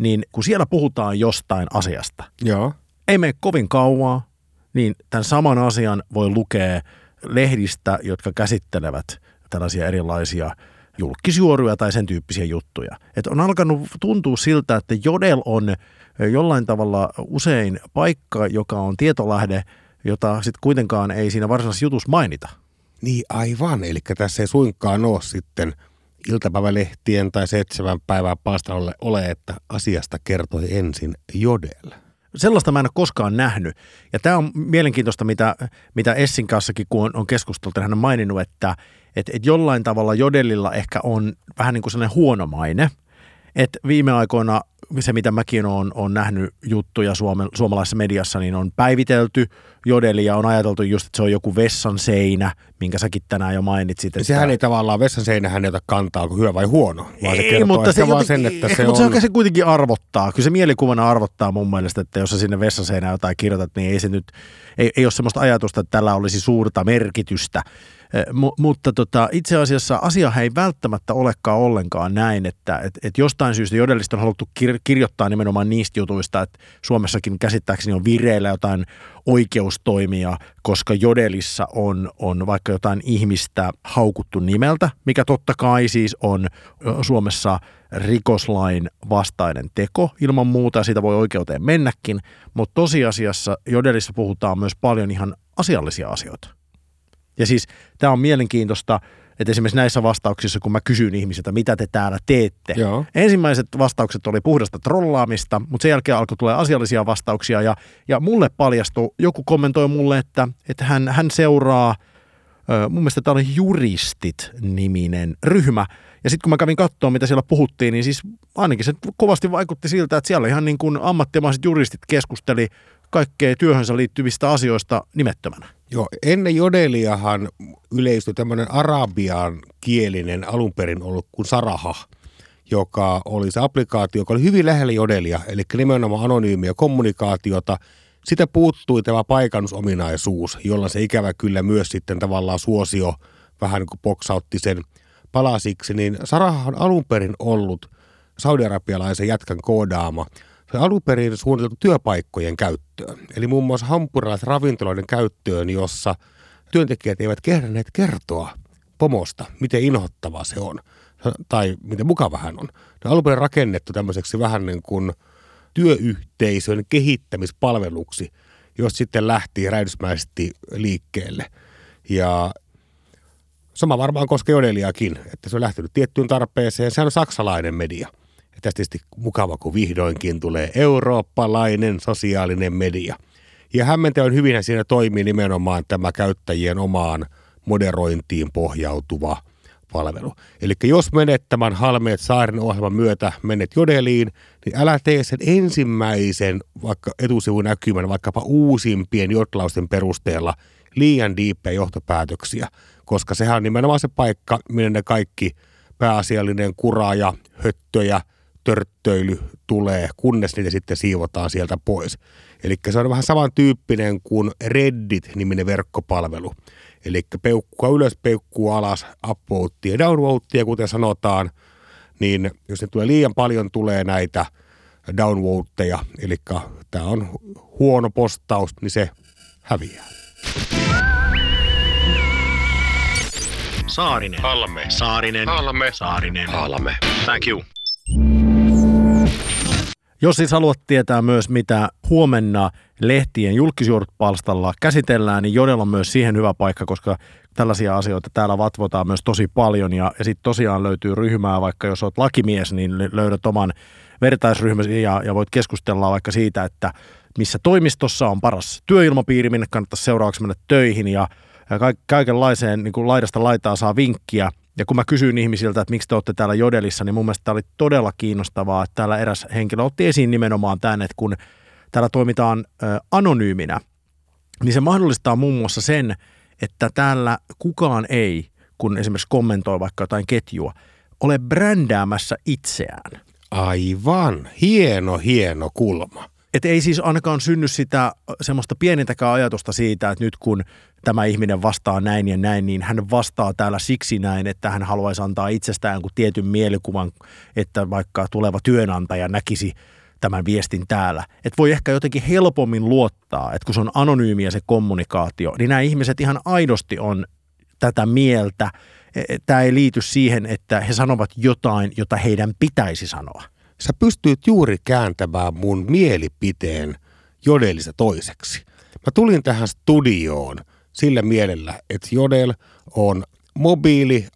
niin kun siellä puhutaan jostain asiasta, Joo. ei mene kovin kauaa, niin tämän saman asian voi lukea lehdistä, jotka käsittelevät tällaisia erilaisia julkisjuoruja tai sen tyyppisiä juttuja. Et on alkanut tuntua siltä, että Jodel on jollain tavalla usein paikka, joka on tietolähde, jota sitten kuitenkaan ei siinä varsinaisessa jutussa mainita. Niin aivan, eli tässä ei suinkaan ole sitten – iltapäivälehtien tai seitsemän päivää palstalle ole, että asiasta kertoi ensin Jodel. Sellaista mä en ole koskaan nähnyt. Ja tämä on mielenkiintoista, mitä, mitä Essin kanssakin, kun on, on keskusteltu, hän on maininnut, että et, et jollain tavalla Jodelilla ehkä on vähän niin kuin sellainen huono maine. Että viime aikoina se, mitä mäkin olen, olen nähnyt juttuja Suomen, suomalaisessa mediassa, niin on päivitelty jodeli ja on ajateltu just, että se on joku vessan seinä, minkä säkin tänään jo mainitsit. Että... Sehän ei tavallaan vessan seinähän ota kantaa, onko hyvä vai huono, vaan ei, se kertoo mutta se vaan sen, että se mutta on... se, se kuitenkin arvottaa. Kyllä se mielikuvana arvottaa mun mielestä, että jos sä sinne vessan seinään jotain kirjoitat, niin ei se nyt, ei, ei ole sellaista ajatusta, että tällä olisi suurta merkitystä Eh, mu- mutta tota, itse asiassa asiahan ei välttämättä olekaan ollenkaan näin, että et, et jostain syystä Jodelista on haluttu kir- kirjoittaa nimenomaan niistä jutuista, että Suomessakin käsittääkseni on vireillä jotain oikeustoimia, koska Jodelissa on, on vaikka jotain ihmistä haukuttu nimeltä, mikä totta kai siis on Suomessa rikoslain vastainen teko ilman muuta ja siitä voi oikeuteen mennäkin, mutta tosiasiassa Jodelissa puhutaan myös paljon ihan asiallisia asioita. Ja siis tämä on mielenkiintoista, että esimerkiksi näissä vastauksissa, kun mä kysyn ihmisiltä, mitä te täällä teette. Joo. Ensimmäiset vastaukset oli puhdasta trollaamista, mutta sen jälkeen alkoi tulla asiallisia vastauksia ja, ja mulle paljastui, joku kommentoi mulle, että, että hän, hän seuraa, ö, mun mielestä tämä oli Juristit-niminen ryhmä, ja sitten kun mä kävin katsoa, mitä siellä puhuttiin, niin siis ainakin se kovasti vaikutti siltä, että siellä ihan niin kuin ammattimaiset juristit keskusteli kaikkea työhönsä liittyvistä asioista nimettömänä. Joo, ennen Jodeliahan yleistyi tämmöinen arabian kielinen alun perin ollut kuin Saraha, joka oli se applikaatio, joka oli hyvin lähellä Jodelia, eli nimenomaan anonyymiä kommunikaatiota. Sitä puuttui tämä paikannusominaisuus, jolla se ikävä kyllä myös sitten tavallaan suosio vähän niin kuin poksautti sen palasiksi, niin Saraha on alun perin ollut saudi-arabialaisen jätkän koodaama – se alun perin suunniteltu työpaikkojen käyttöön. Eli muun muassa hampurilaisravintoloiden käyttöön, jossa työntekijät eivät kerranneet kertoa pomosta, miten inhottavaa se on tai miten mukava hän on. Ne on alun perin rakennettu tämmöiseksi vähän niin kuin työyhteisön kehittämispalveluksi, jos sitten lähti räjähdysmäisesti liikkeelle. Ja sama varmaan koskee Jodeliakin, että se on lähtenyt tiettyyn tarpeeseen. Sehän on saksalainen media – ja tästä tietysti mukava, kun vihdoinkin tulee eurooppalainen sosiaalinen media. Ja hämmentävän hyvin siinä toimii nimenomaan tämä käyttäjien omaan moderointiin pohjautuva palvelu. Eli jos menet tämän Halmeet Saaren ohjelman myötä, menet Jodeliin, niin älä tee sen ensimmäisen vaikka etusivun näkymän, vaikkapa uusimpien jotlausten perusteella liian diippejä johtopäätöksiä, koska sehän on nimenomaan se paikka, minne ne kaikki pääasiallinen kuraaja, höttöjä – törttöily tulee, kunnes niitä sitten siivotaan sieltä pois. Eli se on vähän samantyyppinen kuin Reddit-niminen verkkopalvelu. Eli peukkua ylös, peukkua alas, upvotea ja downvotea, kuten sanotaan, niin jos ne tulee liian paljon, tulee näitä downvoteja, eli tämä on huono postaus, niin se häviää. Saarinen. Halme. Saarinen. Halme. Saarinen. Halme. Thank you. Jos siis haluat tietää myös, mitä huomenna lehtien julkisuudet-palstalla käsitellään, niin Jodella on myös siihen hyvä paikka, koska tällaisia asioita täällä vatvotaan myös tosi paljon. Ja, ja sitten tosiaan löytyy ryhmää, vaikka jos olet lakimies, niin löydät oman vertaisryhmäsi ja, ja voit keskustella vaikka siitä, että missä toimistossa on paras työilmapiiri, minne kannattaisi seuraavaksi mennä töihin ja, ja kaikenlaiseen niin kuin laidasta laitaa saa vinkkiä. Ja kun mä kysyin ihmisiltä, että miksi te olette täällä Jodelissa, niin mun mielestä tämä oli todella kiinnostavaa, että täällä eräs henkilö otti esiin nimenomaan tämän, että kun täällä toimitaan anonyyminä, niin se mahdollistaa muun muassa sen, että täällä kukaan ei, kun esimerkiksi kommentoi vaikka jotain ketjua, ole brändäämässä itseään. Aivan. Hieno, hieno kulma. Et ei siis ainakaan synny sitä semmoista pienintäkään ajatusta siitä, että nyt kun tämä ihminen vastaa näin ja näin, niin hän vastaa täällä siksi näin, että hän haluaisi antaa itsestään kuin tietyn mielikuvan, että vaikka tuleva työnantaja näkisi tämän viestin täällä. Että voi ehkä jotenkin helpommin luottaa, että kun se on anonyymiä se kommunikaatio, niin nämä ihmiset ihan aidosti on tätä mieltä. E, e, tämä ei liity siihen, että he sanovat jotain, jota heidän pitäisi sanoa. Sä pystyt juuri kääntämään mun mielipiteen jodelista toiseksi. Mä tulin tähän studioon sillä mielellä, että Jodel on mobiili,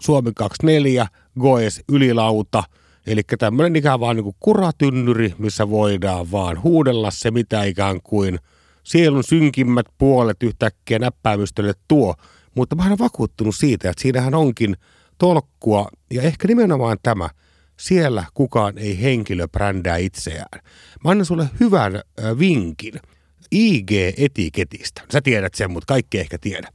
Suomi 24, Goes ylilauta, eli tämmöinen ikään vaan niin kuratynnyri, missä voidaan vaan huudella se, mitä ikään kuin sielun synkimmät puolet yhtäkkiä näppäimistölle tuo. Mutta mä olen vakuuttunut siitä, että siinähän onkin tolkkua ja ehkä nimenomaan tämä, siellä kukaan ei henkilö brändää itseään. Mä annan sulle hyvän vinkin – IG-etiketistä, sä tiedät sen, mutta kaikki ehkä tiedä,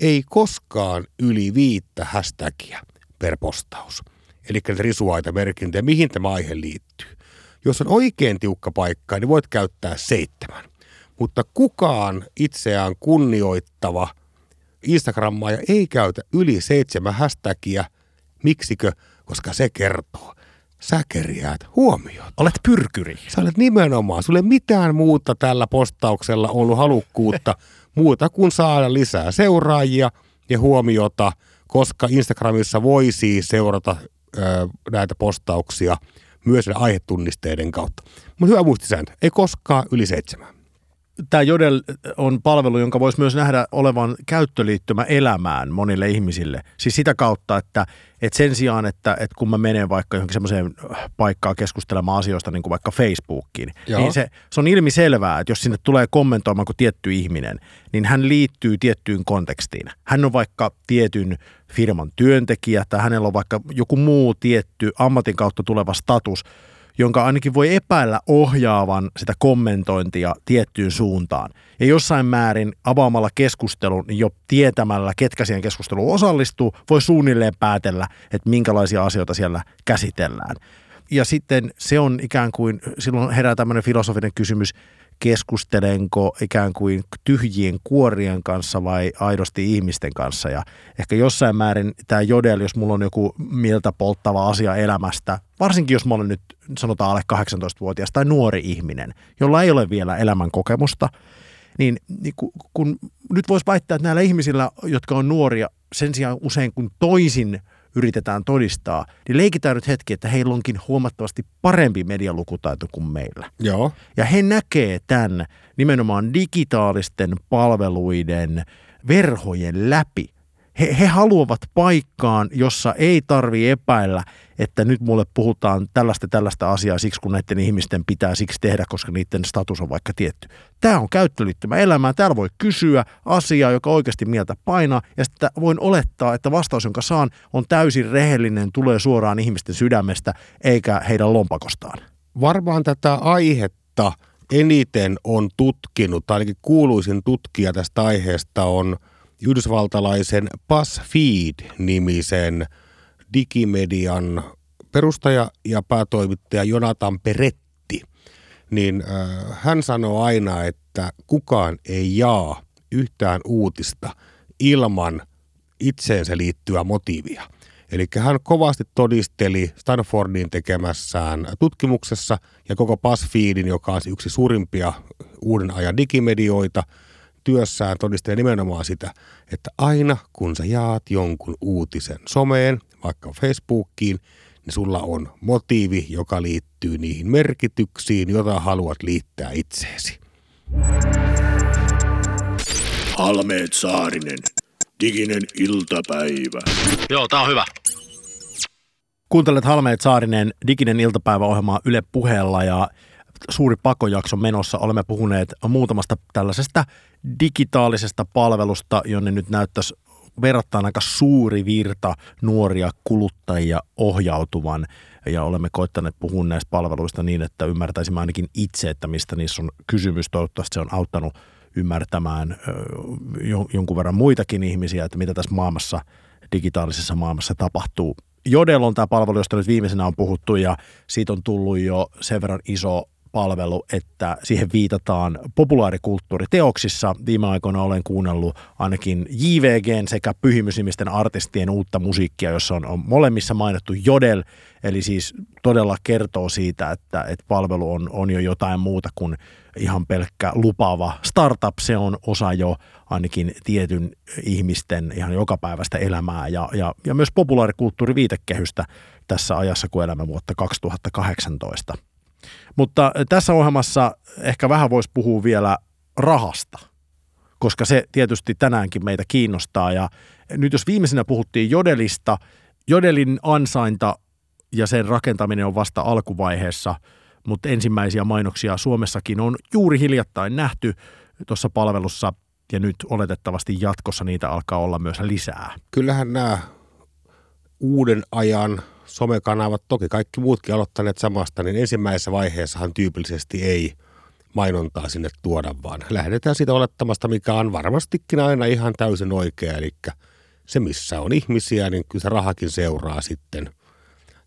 ei koskaan yli viittä hashtagia per postaus. Eli risuaita merkintöjä, mihin tämä aihe liittyy. Jos on oikein tiukka paikka, niin voit käyttää seitsemän. Mutta kukaan itseään kunnioittava Instagrammaa ja ei käytä yli seitsemän hashtagia. Miksikö? Koska se kertoo. Sä kerjäät huomiota. Olet pyrkyri. Sä olet nimenomaan, sulle mitään muuta tällä postauksella ollut halukkuutta muuta kuin saada lisää seuraajia ja huomiota, koska Instagramissa voi siis seurata ö, näitä postauksia myös aihetunnisteiden kautta. Mutta hyvä muistisääntö, ei koskaan yli seitsemän tämä Jodel on palvelu, jonka voisi myös nähdä olevan käyttöliittymä elämään monille ihmisille. Siis sitä kautta, että, että sen sijaan, että, että kun mä menen vaikka johonkin semmoiseen paikkaan keskustelemaan asioista, niin kuin vaikka Facebookiin, Joo. niin se, se on ilmi selvää, että jos sinne tulee kommentoimaan kuin tietty ihminen, niin hän liittyy tiettyyn kontekstiin. Hän on vaikka tietyn firman työntekijä tai hänellä on vaikka joku muu tietty ammatin kautta tuleva status – jonka ainakin voi epäillä ohjaavan sitä kommentointia tiettyyn suuntaan. Ja jossain määrin avaamalla keskustelun, niin jo tietämällä, ketkä siihen keskusteluun osallistuu, voi suunnilleen päätellä, että minkälaisia asioita siellä käsitellään. Ja sitten se on ikään kuin, silloin herää tämmöinen filosofinen kysymys, keskustelenko ikään kuin tyhjien kuorien kanssa vai aidosti ihmisten kanssa. Ja ehkä jossain määrin tämä jodel, jos mulla on joku mieltä polttava asia elämästä, varsinkin jos mä olen nyt sanotaan alle 18-vuotias tai nuori ihminen, jolla ei ole vielä elämän kokemusta, niin, niin kun, kun nyt voisi väittää, että näillä ihmisillä, jotka on nuoria, sen sijaan usein kun toisin – yritetään todistaa, niin leikitään nyt hetki, että heillä onkin huomattavasti parempi medialukutaito kuin meillä. Joo. Ja he näkee tämän nimenomaan digitaalisten palveluiden verhojen läpi he, he haluavat paikkaan, jossa ei tarvi epäillä, että nyt mulle puhutaan tällaista tällaista asiaa siksi, kun näiden ihmisten pitää siksi tehdä, koska niiden status on vaikka tietty. Tämä on käyttöliittymä elämää. Täällä voi kysyä asiaa, joka oikeasti mieltä painaa, ja sitten voin olettaa, että vastaus, jonka saan, on täysin rehellinen, tulee suoraan ihmisten sydämestä, eikä heidän lompakostaan. Varmaan tätä aihetta eniten on tutkinut, tai ainakin kuuluisin tutkija tästä aiheesta on – yhdysvaltalaisen BuzzFeed-nimisen digimedian perustaja ja päätoimittaja Jonathan Peretti, niin hän sanoo aina, että kukaan ei jaa yhtään uutista ilman itseensä liittyä motiivia. Eli hän kovasti todisteli Stanfordin tekemässään tutkimuksessa ja koko BuzzFeedin, joka on yksi suurimpia uuden ajan digimedioita – työssään todistelee nimenomaan sitä, että aina kun sä jaat jonkun uutisen someen, vaikka Facebookiin, niin sulla on motiivi, joka liittyy niihin merkityksiin, jota haluat liittää itseesi. Halmeet Saarinen, diginen iltapäivä. Joo, tää on hyvä. Kuuntelet Halmeet Saarinen diginen iltapäiväohjelmaa Yle puheella ja suuri pakojakso menossa. Olemme puhuneet muutamasta tällaisesta digitaalisesta palvelusta, jonne nyt näyttäisi verrattain aika suuri virta nuoria kuluttajia ohjautuvan ja olemme koittaneet puhua näistä palveluista niin, että ymmärtäisimme ainakin itse, että mistä niissä on kysymys. Toivottavasti se on auttanut ymmärtämään jonkun verran muitakin ihmisiä, että mitä tässä maailmassa, digitaalisessa maailmassa tapahtuu. Jodel on tämä palvelu, josta nyt viimeisenä on puhuttu ja siitä on tullut jo sen verran iso palvelu, että siihen viitataan populaarikulttuuriteoksissa. Viime aikoina olen kuunnellut ainakin JVGn sekä pyhimysimisten artistien uutta musiikkia, jossa on, on molemmissa mainittu Jodel, eli siis todella kertoo siitä, että, että palvelu on, on jo jotain muuta kuin ihan pelkkä lupaava startup. Se on osa jo ainakin tietyn ihmisten ihan jokapäiväistä elämää ja, ja, ja myös populaarikulttuuriviitekehystä tässä ajassa, kun elämme vuotta 2018. Mutta tässä ohjelmassa ehkä vähän voisi puhua vielä rahasta, koska se tietysti tänäänkin meitä kiinnostaa. Ja nyt jos viimeisenä puhuttiin Jodelista, Jodelin ansainta ja sen rakentaminen on vasta alkuvaiheessa, mutta ensimmäisiä mainoksia Suomessakin on juuri hiljattain nähty tuossa palvelussa ja nyt oletettavasti jatkossa niitä alkaa olla myös lisää. Kyllähän nämä uuden ajan somekanavat, toki kaikki muutkin aloittaneet samasta, niin ensimmäisessä vaiheessahan tyypillisesti ei mainontaa sinne tuoda, vaan lähdetään siitä olettamasta, mikä on varmastikin aina ihan täysin oikea, eli se missä on ihmisiä, niin kyllä se rahakin seuraa sitten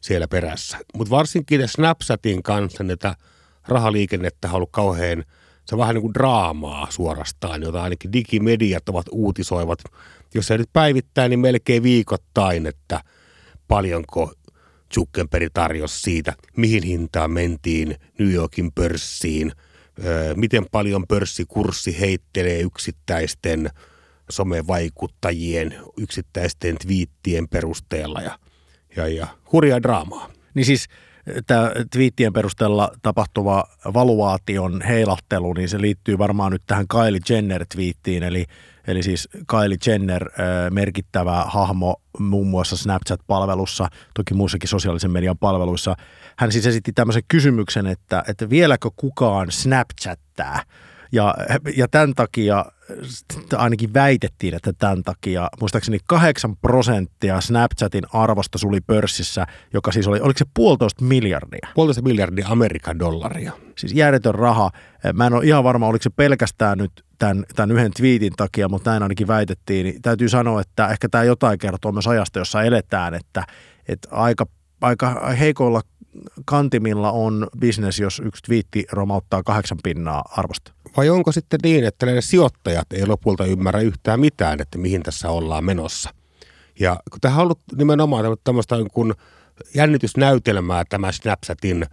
siellä perässä. Mutta varsinkin Snapchatin kanssa tätä rahaliikennettä on ollut kauhean se on vähän niin kuin draamaa suorastaan, jota ainakin digimediat ovat uutisoivat, jos ei nyt päivittäin, niin melkein viikoittain, että paljonko Zuckerberg tarjosi siitä, mihin hintaan mentiin New Yorkin pörssiin, miten paljon pörssikurssi heittelee yksittäisten somevaikuttajien, yksittäisten twiittien perusteella ja, ja, ja hurjaa draamaa. Niin siis tämä twiittien perusteella tapahtuva valuaation heilahtelu, niin se liittyy varmaan nyt tähän Kylie Jenner-twiittiin, eli, eli siis Kylie Jenner, merkittävä hahmo muun muassa Snapchat-palvelussa, toki muissakin sosiaalisen median palveluissa. Hän siis esitti tämmöisen kysymyksen, että, että vieläkö kukaan Snapchattaa? Ja, ja tämän takia, ainakin väitettiin, että tämän takia, muistaakseni 8 prosenttia Snapchatin arvosta suli pörssissä, joka siis oli, oliko se puolitoista miljardia? Puolitoista miljardia Amerikan dollaria. Siis järjetön raha. Mä en ole ihan varma, oliko se pelkästään nyt tämän, tämän yhden twiitin takia, mutta näin ainakin väitettiin. Niin täytyy sanoa, että ehkä tämä jotain kertoo myös ajasta, jossa eletään, että, että aika, aika heikoilla kantimilla on bisnes, jos yksi twiitti romauttaa kahdeksan pinnaa arvosta. Vai onko sitten niin, että ne sijoittajat ei lopulta ymmärrä yhtään mitään, että mihin tässä ollaan menossa? Ja kun tähän on ollut nimenomaan tämmöistä kuin jännitysnäytelmää tämä Snapchatin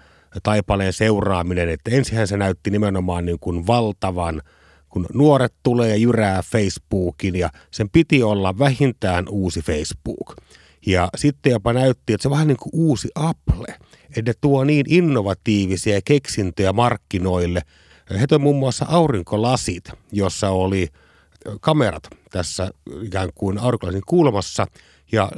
taipaleen seuraaminen, että ensinhän se näytti nimenomaan niin kuin valtavan, kun nuoret tulee ja jyrää Facebookin ja sen piti olla vähintään uusi Facebook. Ja sitten jopa näytti, että se on vähän niin kuin uusi Apple, että ne tuo niin innovatiivisia keksintöjä markkinoille – he toi muun muassa aurinkolasit, jossa oli kamerat tässä ikään kuin aurinkolasin kulmassa. Ja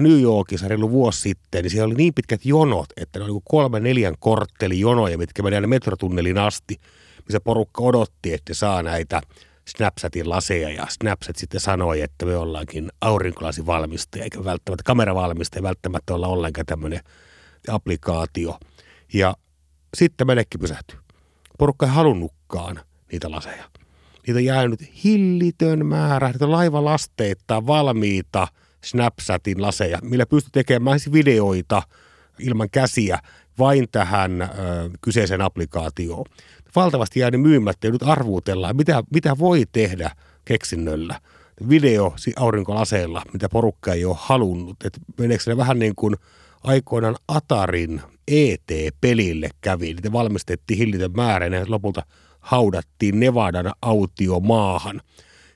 New Yorkissa reilu vuosi sitten, niin siellä oli niin pitkät jonot, että ne oli kolme neljän kortteli jonoja, mitkä menee metrotunnelin asti, missä porukka odotti, että saa näitä Snapchatin laseja ja Snapchat sitten sanoi, että me ollaankin aurinkolasin eikä välttämättä kameravalmistaja, välttämättä olla ollenkaan tämmöinen applikaatio. Ja sitten menekki pysähtyi porukka ei halunnutkaan niitä laseja. Niitä on jäänyt hillitön määrä, niitä laivalasteita valmiita Snapchatin laseja, millä pystyy tekemään siis videoita ilman käsiä vain tähän ö, kyseiseen applikaatioon. Valtavasti jäänyt myymättä ja nyt arvuutellaan, mitä, mitä voi tehdä keksinnöllä. Video aurinkolaseilla, mitä porukka ei ole halunnut. Et meneekö se vähän niin kuin aikoinaan Atarin ET-pelille kävi. Niitä valmistettiin hillitön määrä ja lopulta haudattiin Nevadan autiomaahan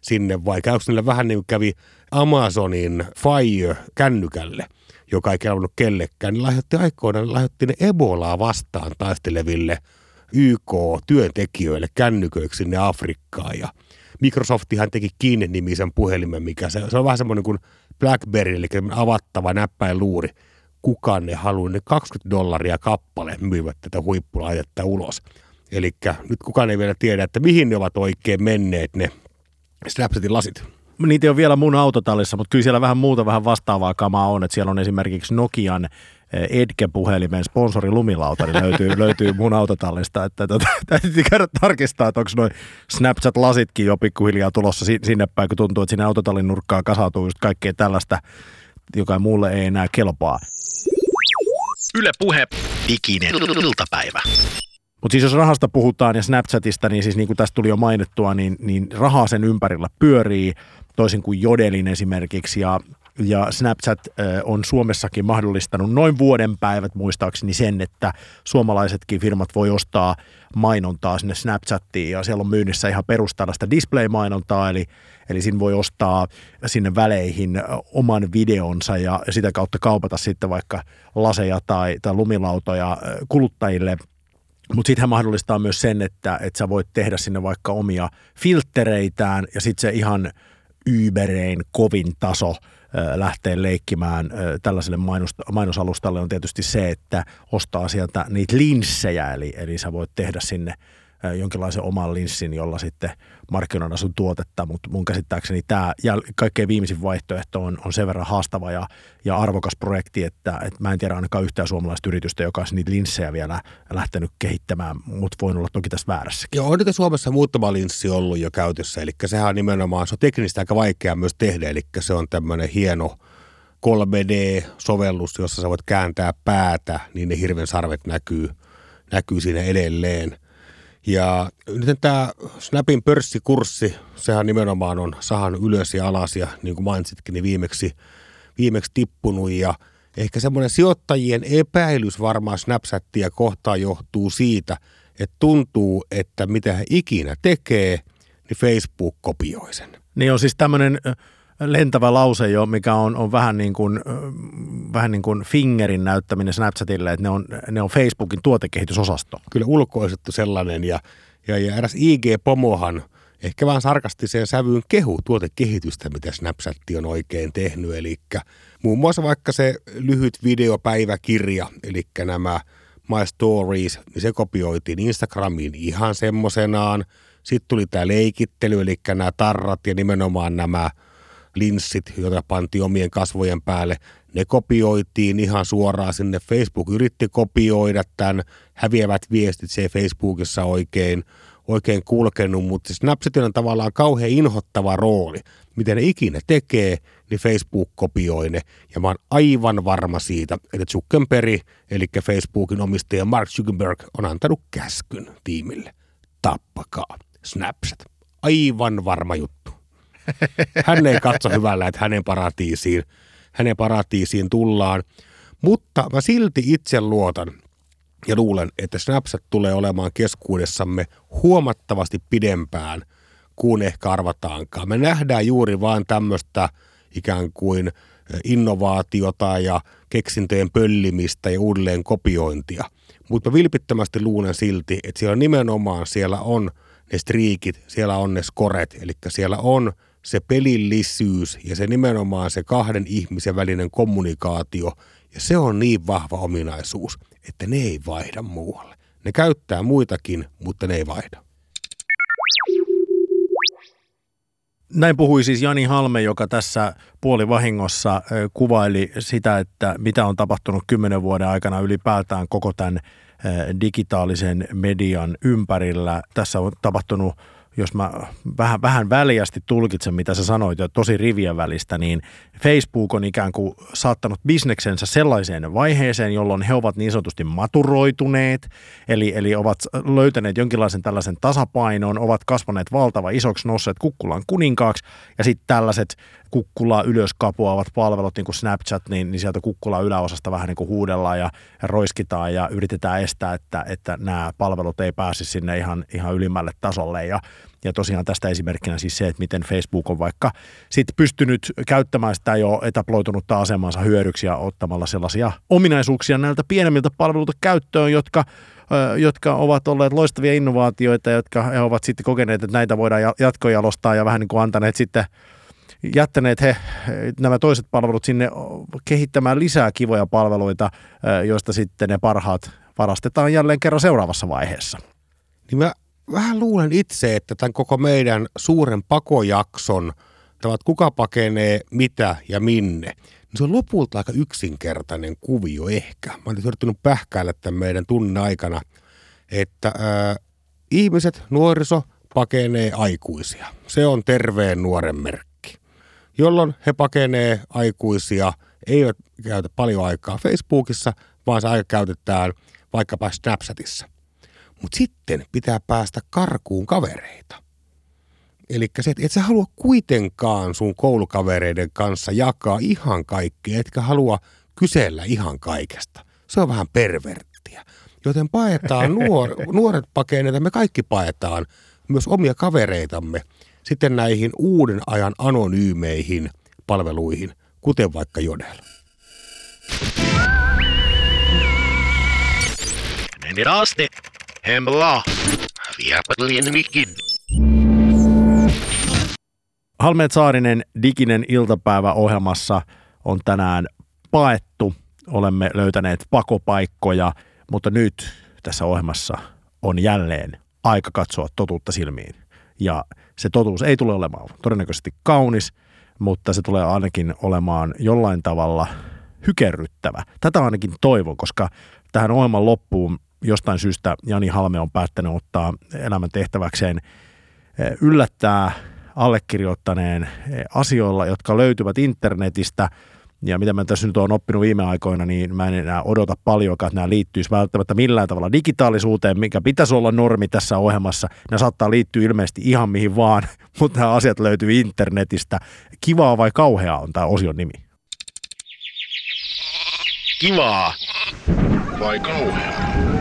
sinne, vai käykö niillä vähän niin kuin kävi Amazonin Fire-kännykälle, joka ei kelvannut kellekään, niin lahjoitti aikoinaan, lahjoitti ne Ebolaa vastaan taisteleville YK-työntekijöille kännyköiksi sinne Afrikkaan. Ja Microsoftihan teki Kiinni-nimisen puhelimen, mikä se, se on vähän semmoinen kuin BlackBerry, eli avattava näppäinluuri, kukaan ne haluaa. Ne 20 dollaria kappale myyvät tätä huippulaitetta ulos. Eli nyt kukaan ei vielä tiedä, että mihin ne ovat oikein menneet ne Snapchatin lasit. Niitä ei ole vielä mun autotallissa, mutta kyllä siellä vähän muuta vähän vastaavaa kamaa on. Että siellä on esimerkiksi Nokian eh, Edge-puhelimen sponsori lumilauta, niin löytyy, löytyy mun autotallista. Että tota, täytyy käydä tarkistaa, että onko noin Snapchat-lasitkin jo pikkuhiljaa tulossa sinne päin, kun tuntuu, että sinne autotallin nurkkaan kasautuu just kaikkea tällaista, joka mulle ei enää kelpaa. Yle Puhe, diginen iltapäivä. Mutta siis jos rahasta puhutaan ja Snapchatista, niin siis niin kuin tästä tuli jo mainittua, niin, niin rahaa sen ympärillä pyörii, toisin kuin Jodelin esimerkiksi. Ja, ja Snapchat on Suomessakin mahdollistanut noin vuoden päivät muistaakseni sen, että suomalaisetkin firmat voi ostaa mainontaa sinne Snapchattiin. Ja siellä on myynnissä ihan perustalaista display-mainontaa, eli Eli siinä voi ostaa sinne väleihin oman videonsa ja sitä kautta kaupata sitten vaikka laseja tai, tai lumilautoja kuluttajille – mutta sitten hän mahdollistaa myös sen, että, että sä voit tehdä sinne vaikka omia filttereitään ja sitten se ihan Uberein kovin taso lähtee leikkimään tällaiselle mainosalustalle on tietysti se, että ostaa sieltä niitä linssejä, eli, eli sä voit tehdä sinne – jonkinlaisen oman linssin, jolla sitten markkinoida sun tuotetta, mutta mun käsittääkseni tämä ja kaikkein viimeisin vaihtoehto on, on sen verran haastava ja, ja arvokas projekti, että, että mä en tiedä ainakaan yhtään suomalaista yritystä, joka olisi niitä linssejä vielä lähtenyt kehittämään, mutta voin olla toki tässä väärässäkin. Joo, on Suomessa muutama linssi ollut jo käytössä, eli sehän on nimenomaan, se on teknisesti aika vaikea myös tehdä, eli se on tämmöinen hieno 3D-sovellus, jossa sä voit kääntää päätä, niin ne hirven sarvet näkyy, näkyy siinä edelleen – Ja nyt tämä Snapin pörssikurssi, sehän nimenomaan on sahan ylös ja alas ja niin kuin mainitsitkin, niin viimeksi, viimeksi tippunut ja ehkä semmoinen sijoittajien epäilys varmaan Snapchattia kohtaan johtuu siitä, että tuntuu, että mitä he ikinä tekee, niin Facebook kopioi sen. Niin on siis tämmöinen lentävä lause jo, mikä on, on vähän, niin kuin, vähän niin kuin fingerin näyttäminen Snapchatille, että ne on, ne on Facebookin tuotekehitysosasto. Kyllä ulkoistettu sellainen ja, ja, ja eräs IG-pomohan ehkä vähän sarkastiseen sävyyn kehu tuotekehitystä, mitä Snapchat on oikein tehnyt. Eli muun muassa vaikka se lyhyt videopäiväkirja, eli nämä My Stories, niin se kopioitiin Instagramiin ihan semmoisenaan. Sitten tuli tämä leikittely, eli nämä tarrat ja nimenomaan nämä – linssit, joita pantiin omien kasvojen päälle, ne kopioitiin ihan suoraan sinne. Facebook yritti kopioida tämän häviävät viestit, se Facebookissa oikein, oikein kulkenut, mutta Snapchatilla on tavallaan kauhean inhottava rooli. Miten ne ikinä tekee, niin Facebook kopioi ne. Ja mä oon aivan varma siitä, että Zuckerberg, eli Facebookin omistaja Mark Zuckerberg, on antanut käskyn tiimille. Tappakaa Snapchat. Aivan varma juttu. Hän ei katso hyvällä, että hänen paratiisiin, hänen paratiisiin tullaan. Mutta mä silti itse luotan ja luulen, että Snapchat tulee olemaan keskuudessamme huomattavasti pidempään kuin ehkä arvataankaan. Me nähdään juuri vain tämmöistä ikään kuin innovaatiota ja keksintöjen pöllimistä ja uudelleen kopiointia. Mutta vilpittömästi luulen silti, että siellä nimenomaan siellä on ne striikit, siellä on ne skoret, eli siellä on – se pelillisyys ja se nimenomaan se kahden ihmisen välinen kommunikaatio, ja se on niin vahva ominaisuus, että ne ei vaihda muualle. Ne käyttää muitakin, mutta ne ei vaihda. Näin puhui siis Jani Halme, joka tässä puolivahingossa kuvaili sitä, että mitä on tapahtunut kymmenen vuoden aikana ylipäätään koko tämän digitaalisen median ympärillä. Tässä on tapahtunut jos mä vähän, vähän väliästi tulkitsen, mitä sä sanoit jo tosi rivien välistä, niin Facebook on ikään kuin saattanut bisneksensä sellaiseen vaiheeseen, jolloin he ovat niin sanotusti maturoituneet, eli, eli ovat löytäneet jonkinlaisen tällaisen tasapainon, ovat kasvaneet valtava isoksi, nousseet kukkulan kuninkaaksi, ja sitten tällaiset kukkulaa ylös kapuavat palvelut, niin kuin Snapchat, niin, niin sieltä kukkulaa yläosasta vähän niin kuin huudellaan ja, ja roiskitaan ja yritetään estää, että, että nämä palvelut ei pääse sinne ihan, ihan ylimmälle tasolle. Ja, ja tosiaan tästä esimerkkinä siis se, että miten Facebook on vaikka sitten pystynyt käyttämään sitä jo etaploitunutta asemansa hyödyksi ja ottamalla sellaisia ominaisuuksia näiltä pienemmiltä palveluilta käyttöön, jotka jotka ovat olleet loistavia innovaatioita, jotka he ovat sitten kokeneet, että näitä voidaan jatkojalostaa ja vähän niin kuin antaneet sitten jättäneet he nämä toiset palvelut sinne kehittämään lisää kivoja palveluita, joista sitten ne parhaat varastetaan jälleen kerran seuraavassa vaiheessa. Niin mä vähän luulen itse, että tämän koko meidän suuren pakojakson, että kuka pakenee, mitä ja minne, niin se on lopulta aika yksinkertainen kuvio ehkä. Mä olen yrittänyt pähkäillä tämän meidän tunnin aikana, että ää, ihmiset, nuoriso pakenee aikuisia. Se on terveen nuoren merkki jolloin he pakenee aikuisia, eivät käytä paljon aikaa Facebookissa, vaan se aika käytetään vaikkapa Snapchatissa. Mutta sitten pitää päästä karkuun kavereita. Eli se, että et sä halua kuitenkaan sun koulukavereiden kanssa jakaa ihan kaikkea, etkä halua kysellä ihan kaikesta. Se on vähän perverttiä. Joten paetaan nuor, nuoret pakeneita, me kaikki paetaan myös omia kavereitamme – sitten näihin uuden ajan anonyymeihin palveluihin, kuten vaikka Jodel. Raasti, hemla, viapatlien Halmeet Saarinen diginen iltapäivä ohjelmassa on tänään paettu. Olemme löytäneet pakopaikkoja, mutta nyt tässä ohjelmassa on jälleen aika katsoa totuutta silmiin. Ja se totuus ei tule olemaan todennäköisesti kaunis, mutta se tulee ainakin olemaan jollain tavalla hykerryttävä. Tätä ainakin toivon, koska tähän ohjelman loppuun jostain syystä Jani Halme on päättänyt ottaa elämän tehtäväkseen eh, yllättää allekirjoittaneen eh, asioilla, jotka löytyvät internetistä Ja mitä mä tässä nyt olen oppinut viime aikoina, niin mä en enää odota paljonkaan, että nämä liittyisi välttämättä millään tavalla digitaalisuuteen, mikä pitäisi olla normi tässä ohjelmassa. Nämä saattaa liittyä ilmeisesti ihan mihin vaan, mutta nämä asiat löytyy internetistä. Kivaa vai kauheaa on tämä osion nimi. Kivaa. Vai kauheaa?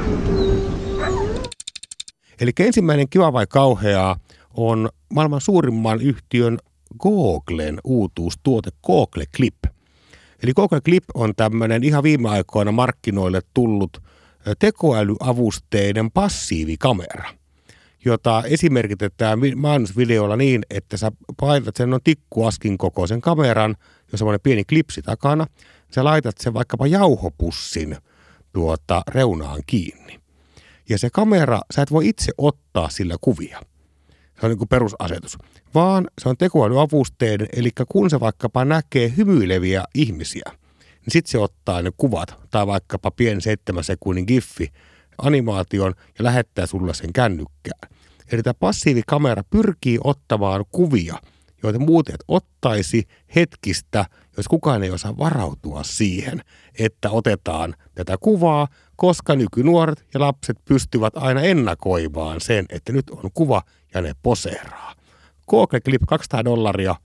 Eli ensimmäinen kiva vai kauheaa on maailman suurimman yhtiön Googlen uutuustuote Google Clip. Eli Google Clip on tämmöinen ihan viime aikoina markkinoille tullut tekoälyavusteinen passiivikamera, jota esimerkitetään mainosvideolla niin, että sä painat sen on tikkuaskin kokoisen kameran, jos on pieni klipsi takana, sä laitat sen vaikkapa jauhopussin tuota reunaan kiinni. Ja se kamera, sä et voi itse ottaa sillä kuvia. Se on niin kuin perusasetus. Vaan se on tekoälyavusteinen, eli kun se vaikkapa näkee hymyileviä ihmisiä, niin sitten se ottaa ne kuvat tai vaikkapa pieni seitsemän sekunnin giffi animaation ja lähettää sulle sen kännykkään. Eli tämä passiivikamera pyrkii ottamaan kuvia, joita muuten ottaisi hetkistä, jos kukaan ei osaa varautua siihen, että otetaan tätä kuvaa, koska nykynuoret ja lapset pystyvät aina ennakoimaan sen, että nyt on kuva ja ne poseeraa. Google Clip 200 dollaria,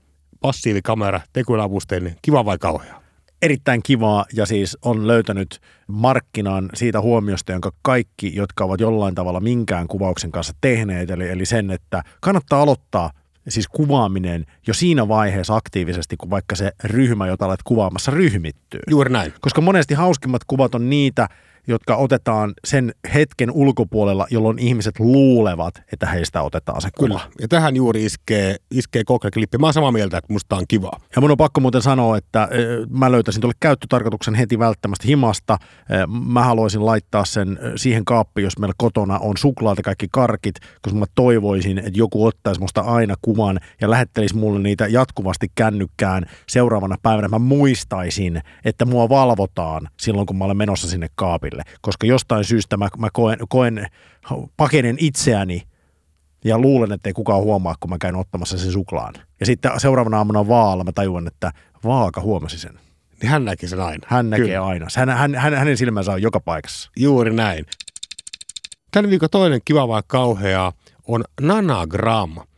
passiivikamera, tekoälyavusteinen, kiva vai kauhea? erittäin kivaa ja siis on löytänyt markkinan siitä huomiosta, jonka kaikki, jotka ovat jollain tavalla minkään kuvauksen kanssa tehneet, eli, eli sen, että kannattaa aloittaa siis kuvaaminen jo siinä vaiheessa aktiivisesti, kun vaikka se ryhmä, jota olet kuvaamassa, ryhmittyy. Juuri näin. Koska monesti hauskimmat kuvat on niitä, jotka otetaan sen hetken ulkopuolella, jolloin ihmiset luulevat, että heistä otetaan se kuva. Kyllä. Ja tähän juuri iskee, iskee Google-klippi. Mä oon samaa mieltä, että musta on kiva. Ja mun on pakko muuten sanoa, että mä löytäisin tuolle käyttötarkoituksen heti välttämättä himasta. Mä haluaisin laittaa sen siihen kaappiin, jos meillä kotona on suklaat ja kaikki karkit, koska mä toivoisin, että joku ottaisi musta aina kuvan ja lähettelisi mulle niitä jatkuvasti kännykkään seuraavana päivänä. Mä muistaisin, että mua valvotaan silloin, kun mä olen menossa sinne kaapille nuorille, koska jostain syystä mä, mä koen, koen, pakenen itseäni ja luulen, että ei kukaan huomaa, kun mä käyn ottamassa sen suklaan. Ja sitten seuraavana aamuna vaalla mä tajuan, että vaaka huomasi sen. Niin hän näki sen aina. Hän näkee Kyllä. aina. Hän, hän, hän, hänen silmänsä on joka paikassa. Juuri näin. Tämän viikon toinen kiva vai kauhea on nanagram.com.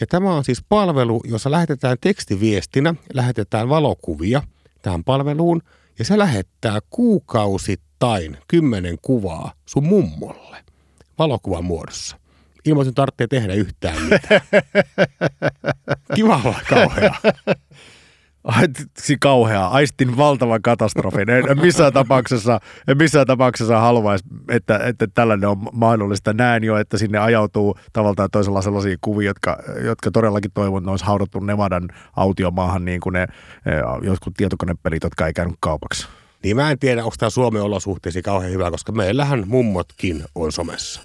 Ja tämä on siis palvelu, jossa lähetetään tekstiviestinä, lähetetään valokuvia tähän palveluun – ja se lähettää kuukausittain kymmenen kuvaa sun mummolle valokuvan muodossa. Ilman, että tarvitsee tehdä yhtään mitään. Kiva vai kauhea? Aitsi kauhea. Aistin valtavan katastrofin. En, missään tapauksessa, en missään tapauksessa haluaisi, että, että tällainen on mahdollista. Näen jo, että sinne ajautuu tavallaan toisella sellaisia kuvia, jotka, jotka todellakin toivon, että olisi haudattu Nevadan autiomaahan niin kuin ne eh, jotkut tietokonepelit, jotka ei käynyt kaupaksi. Niin mä en tiedä, onko tämä Suomen olosuhteisiin kauhean hyvä, koska meillähän mummotkin on somessa.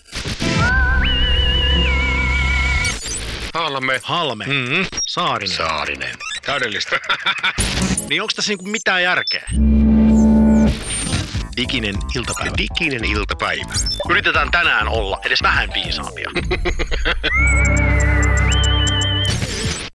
Halme. Halme. Mm-hmm. Saarinen. Saarinen. Täydellistä. niin onko tässä niinku mitään järkeä? Diginen iltapäivä. Diginen iltapäivä. Yritetään tänään olla edes vähän viisaampia.